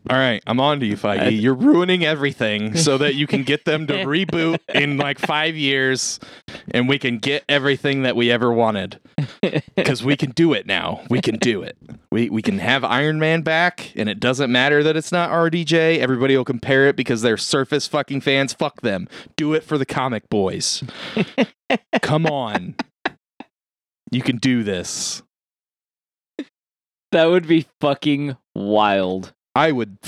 All right, I'm on to you, Feige. I- You're ruining everything so that you can get them to reboot in like five years and we can get everything that we ever wanted. Because we can do it now. We can do it. We, we can have Iron Man back, and it doesn't matter that it's not RDJ. Everybody will compare it because they're surface fucking fans. Fuck them. Do it for the comic boys. Come on. You can do this. That would be fucking wild. I would,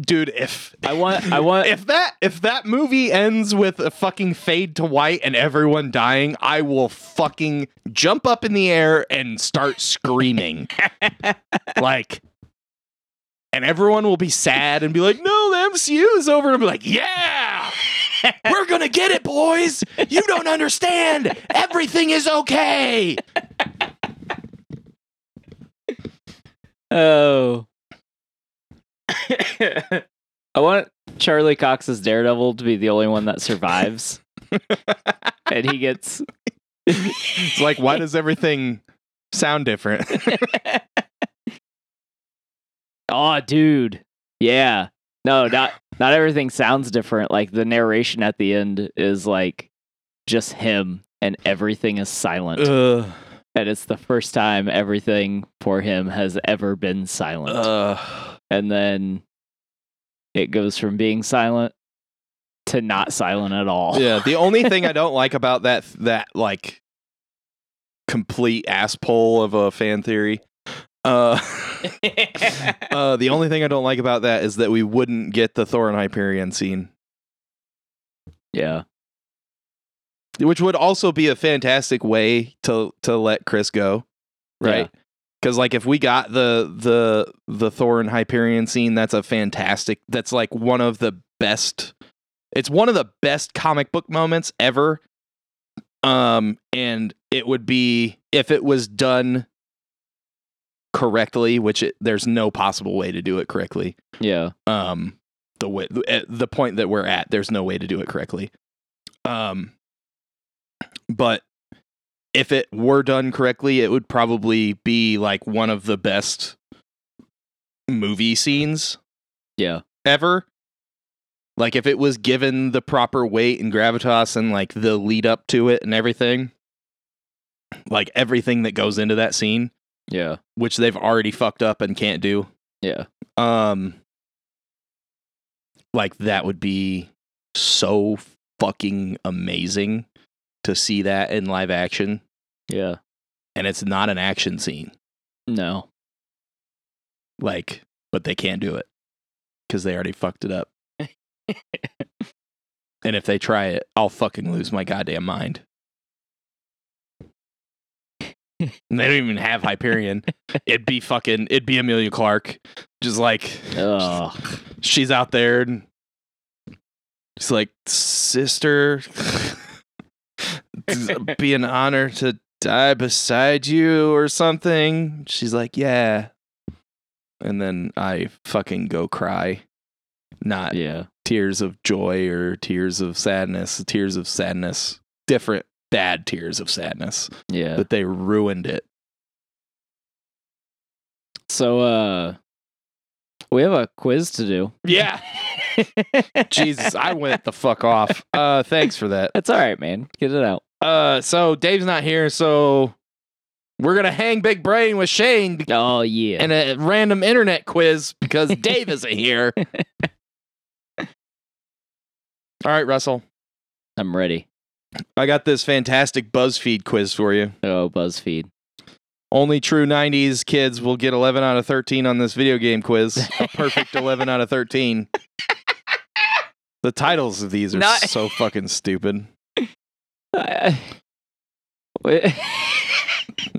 dude. If I want I want if that if that movie ends with a fucking fade to white and everyone dying, I will fucking jump up in the air and start screaming, like. And everyone will be sad and be like, "No, the MCU is over." And I'll be like, "Yeah, we're gonna get it, boys. You don't understand. Everything is okay." Oh. I want Charlie Cox's Daredevil to be the only one that survives. and he gets It's like, why does everything sound different? Oh, dude. Yeah. No, not not everything sounds different. Like the narration at the end is like just him and everything is silent. Ugh. And it's the first time everything for him has ever been silent. And then it goes from being silent to not silent at all. Yeah, the only thing I don't like about that that like complete asshole of a fan theory. Uh, uh, the only thing I don't like about that is that we wouldn't get the Thor and Hyperion scene, yeah. Which would also be a fantastic way to to let Chris go, right? Because like if we got the the the Thor and Hyperion scene, that's a fantastic. That's like one of the best. It's one of the best comic book moments ever. Um, and it would be if it was done correctly, which it, there's no possible way to do it correctly. Yeah. Um, the way at the point that we're at, there's no way to do it correctly. Um, but if it were done correctly, it would probably be like one of the best movie scenes Yeah. ever. Like if it was given the proper weight and gravitas and like the lead up to it and everything, like everything that goes into that scene, Yeah. which they've already fucked up and can't do, Yeah. um, like that would be so fucking amazing to see that in live action. Yeah. And it's not an action scene, No. like, but they can't do it because they already fucked it up. and if they try it, I'll fucking lose my goddamn mind. They don't even have Hyperion. it'd be fucking. It'd be Emilia Clarke, just like Ugh. she's out there and she's like, sister, be an honor to die beside you or something. She's like, yeah. And then I fucking go cry. Not Yeah. tears of joy or tears of sadness, tears of sadness. Different bad tears of sadness. Yeah. But they ruined it. So uh we have a quiz to do. Yeah. Jesus, I went the fuck off. Uh thanks for that. That's all right, man. Get it out. Uh, so Dave's not here, so we're gonna hang Big Brain with Shane be- Oh yeah. in a random internet quiz because Dave isn't here. All right, Russell. I'm ready. I got this fantastic BuzzFeed quiz for you. Oh, BuzzFeed. Only true 90s kids will get 11 out of 13 on this video game quiz. A perfect 11 out of 13. The titles of these are Not- so fucking stupid. I- Wait.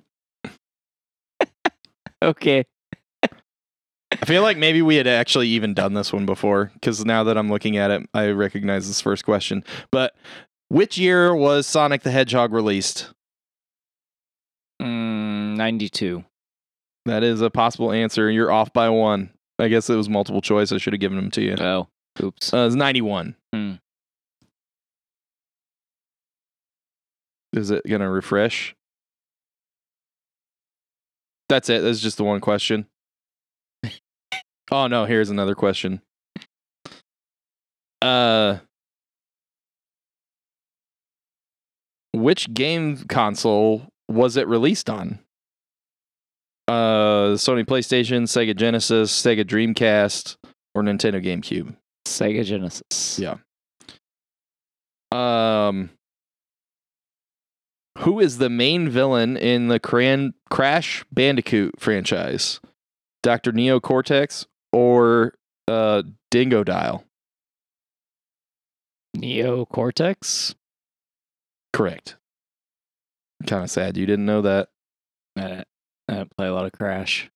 okay. I feel like maybe we had actually even done this one before because now that I'm looking at it, I recognize this first question. But which year was Sonic the Hedgehog released? Mm, 92. That is a possible answer. You're off by one. I guess it was multiple choice. I should have given them to you. Oh, oops. Uh, it's 91. Hmm. Is it going to refresh? That's it. That's just the one question. oh, no. Here's another question. Uh, which game console was it released on? Uh, Sony PlayStation, Sega Genesis, Sega Dreamcast, or Nintendo GameCube? Sega Genesis. Yeah. Um, who is the main villain in the Cran- Crash Bandicoot franchise? Dr. Neo Cortex or uh, Dingodile? Neo Cortex. Correct. Kind of sad you didn't know that. I don't play a lot of Crash.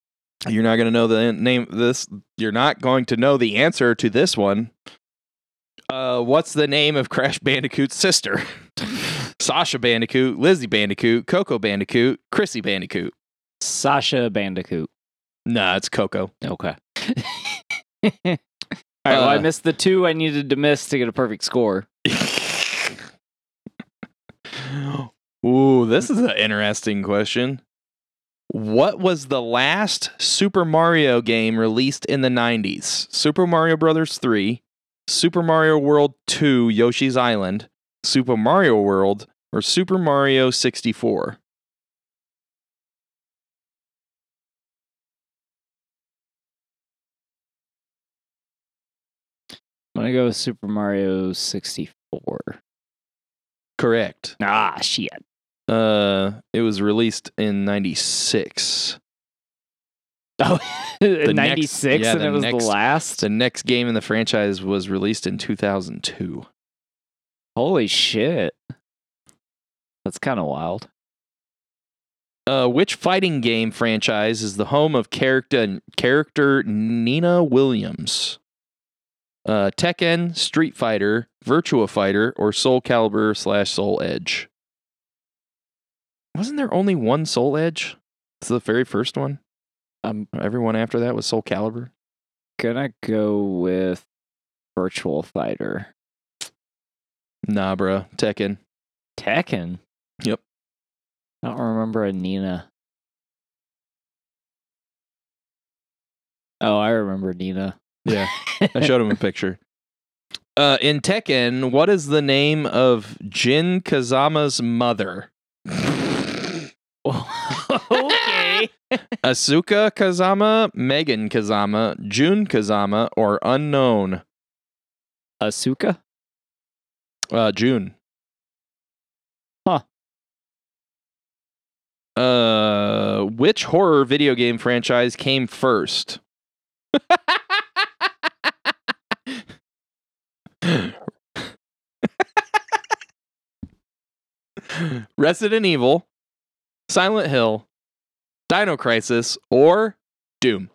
You're not going to know the name this. You're not going to know the answer to this one. Uh, what's the name of Crash Bandicoot's sister? Sasha Bandicoot, Lizzie Bandicoot, Coco Bandicoot, Chrissy Bandicoot. Sasha Bandicoot. Nah, it's Coco. Okay. All right. well, I Uh, missed the two I needed to miss to get a perfect score. Ooh, this is an interesting question. What was the last Super Mario game released in the 90s? Super Mario Brothers 3, Super Mario World 2 Yoshi's Island, Super Mario World, or Super Mario 64? I'm gonna go with Super Mario 64. Correct. Ah, shit. Uh, it was released in 96. Oh, 96 yeah, and it was next- the last. The next game in the franchise was released in 2002. Holy shit. That's kind of wild. Uh, which fighting game franchise is the home of character character Nina Williams? Uh, Tekken, Street Fighter, Virtua Fighter, or Soul Calibur slash Soul Edge? Wasn't there only one Soul Edge? It's the very first one. I'm Everyone after that was Soul Calibur. gonna go with Virtual Fighter. Nah, bro. Tekken. Tekken. Yep. I don't remember a Nina. Oh, I remember Nina. Yeah. I showed him a picture. Uh, in Tekken, what is the name of Jin Kazama's mother? okay. Asuka Kazama, Megan Kazama, Jun Kazama, or unknown? Asuka? Uh, June. Uh, which horror video game franchise came first? Resident Evil, Silent Hill, Dino Crisis, or Doom?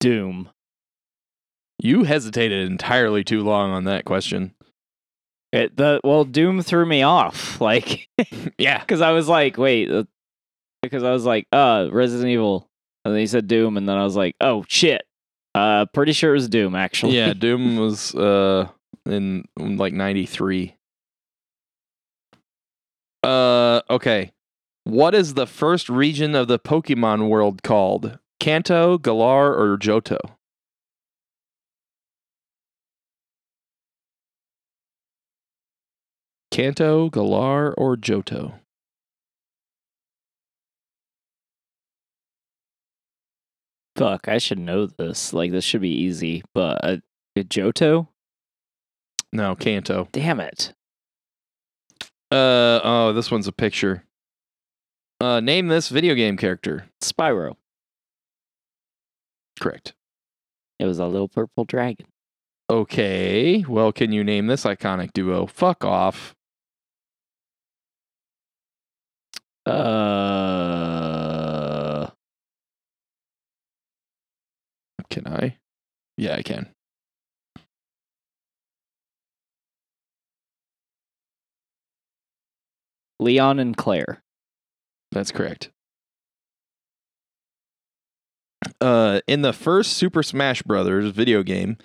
Doom. You hesitated entirely too long on that question. It, the well, Doom threw me off, like, Yeah. because I was like, wait, uh, because I was like, uh, Resident Evil, and then he said Doom, and then I was like, oh shit, uh, pretty sure it was Doom actually. Yeah, Doom was uh in like 93. Uh okay. What is the first region of the Pokemon world called? Kanto, Galar, or Johto? Kanto, Galar, or Johto? Fuck, I should know this. Like this should be easy, but uh, Johto? No, Kanto. Damn it. Uh oh, this one's a picture. Uh, name this video game character. Spyro. Correct. It was a little purple dragon. Okay. Well, can you name this iconic duo? Fuck off. Uh, Can I? Yeah, I can. Leon and Claire. That's correct. Uh, in the first Super Smash Brothers video game,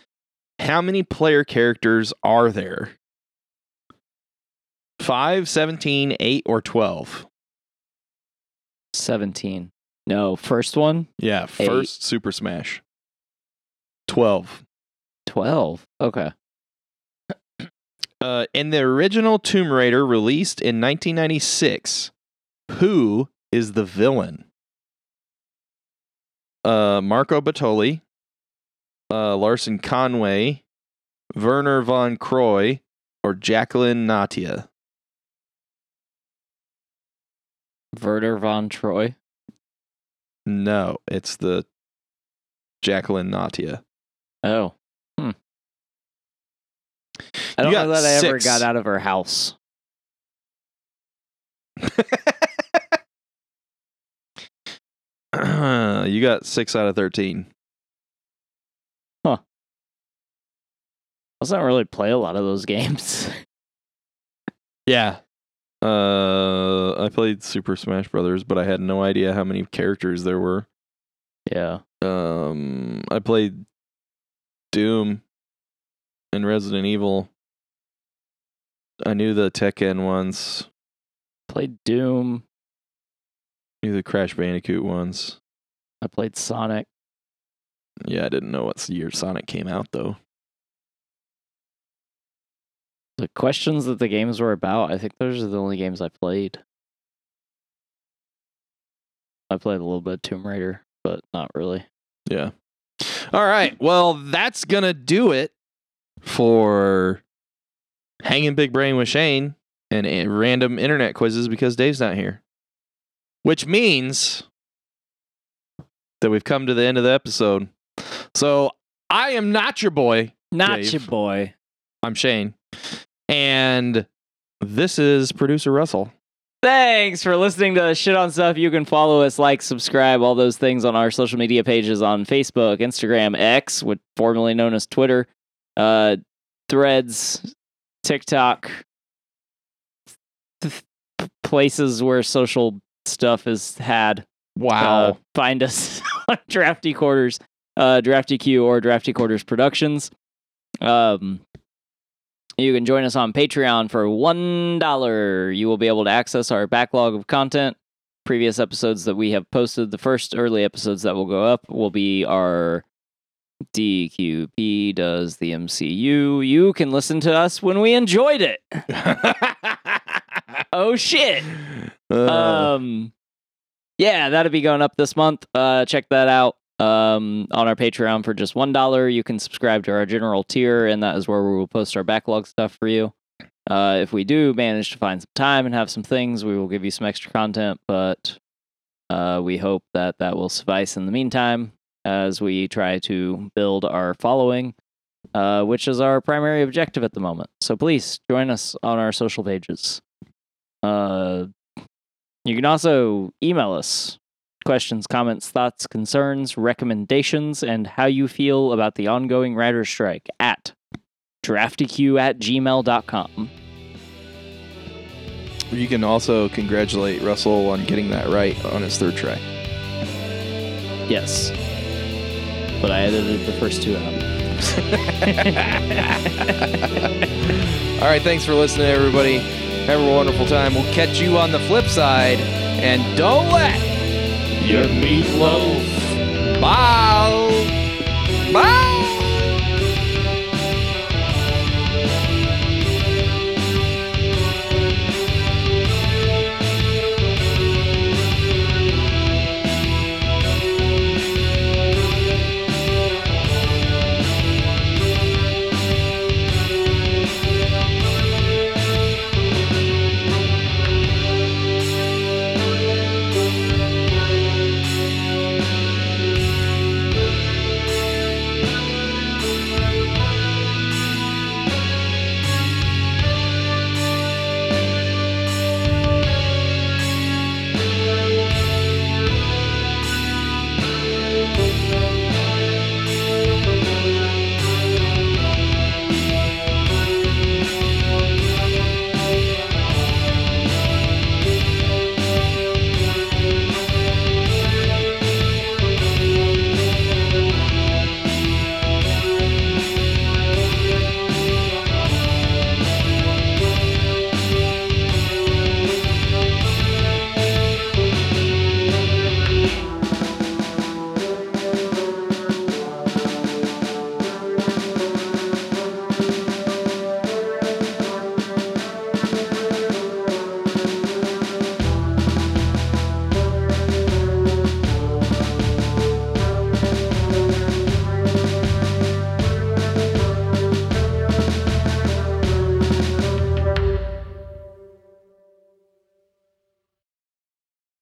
how many player characters are there? 5, 17, 8, or 12? 17. No, first one? Yeah, first Super Smash. 12. 12. Okay. Uh, in the original Tomb Raider released in 1996, who is the villain? Uh, Marco Bartoli, uh, Larson Conway, Werner von Croy, or Jacqueline Natla? Werder von Troy. No, it's the Jacqueline Natla. Oh. Hmm. I don't know that I ever got out of her house. you got six out of 13. Huh. I don't really play a lot of those games. Yeah. Uh, I played Super Smash Brothers, but I had no idea how many characters there were. yeah. Um, I played Doom and Resident Evil. I knew the Tekken ones, Played Doom. knew the Crash Bandicoot ones. I played Sonic. Yeah, I didn't know what year Sonic came out though. The questions that the games were about, I think those are the only games I played. I played a little bit of Tomb Raider, but not really. Yeah. All right. Well, that's going to do it for Hanging Big Brain with Shane and random internet quizzes because Dave's not here. Which means that we've come to the end of the episode. So I am not your boy. Not Dave. your boy. I'm Shane. And this is producer Russell. Thanks for listening to Shit on Stuff. You can follow us, like, subscribe, all those things on our social media pages on Facebook, Instagram, X, what formerly known as Twitter, uh, Threads, TikTok, th- places where social stuff is had. Uh, find us on Drafty Quarters, uh, Drafty Q, or Drafty Quarters Productions. Um, you can join us on Patreon for one dollar. You will be able to access our backlog of content. Previous episodes that we have posted, the first early episodes that will go up will be our DQP does the MCU. You can listen to us when we enjoyed it. Oh shit. Uh, Um, yeah, that'll be going up this month. Uh, check that out. Um, on our Patreon for just one dollar, you can subscribe to our general tier, and that is where we will post our backlog stuff for you. Uh, if we do manage to find some time and have some things, we will give you some extra content. But uh, we hope that that will suffice in the meantime as we try to build our following, uh, which is our primary objective at the moment. So please join us on our social pages. Uh, you can also email us questions, comments, thoughts, concerns, recommendations, and how you feel about the ongoing writer's strike at draftyq at gmail.com. you can also congratulate Russell on getting that right on his third try. Yes. But I edited the first two out. All right, thanks for listening, everybody. Have a wonderful time. We'll catch you on the flip side. And don't let your meatloaf. Bye. Bye.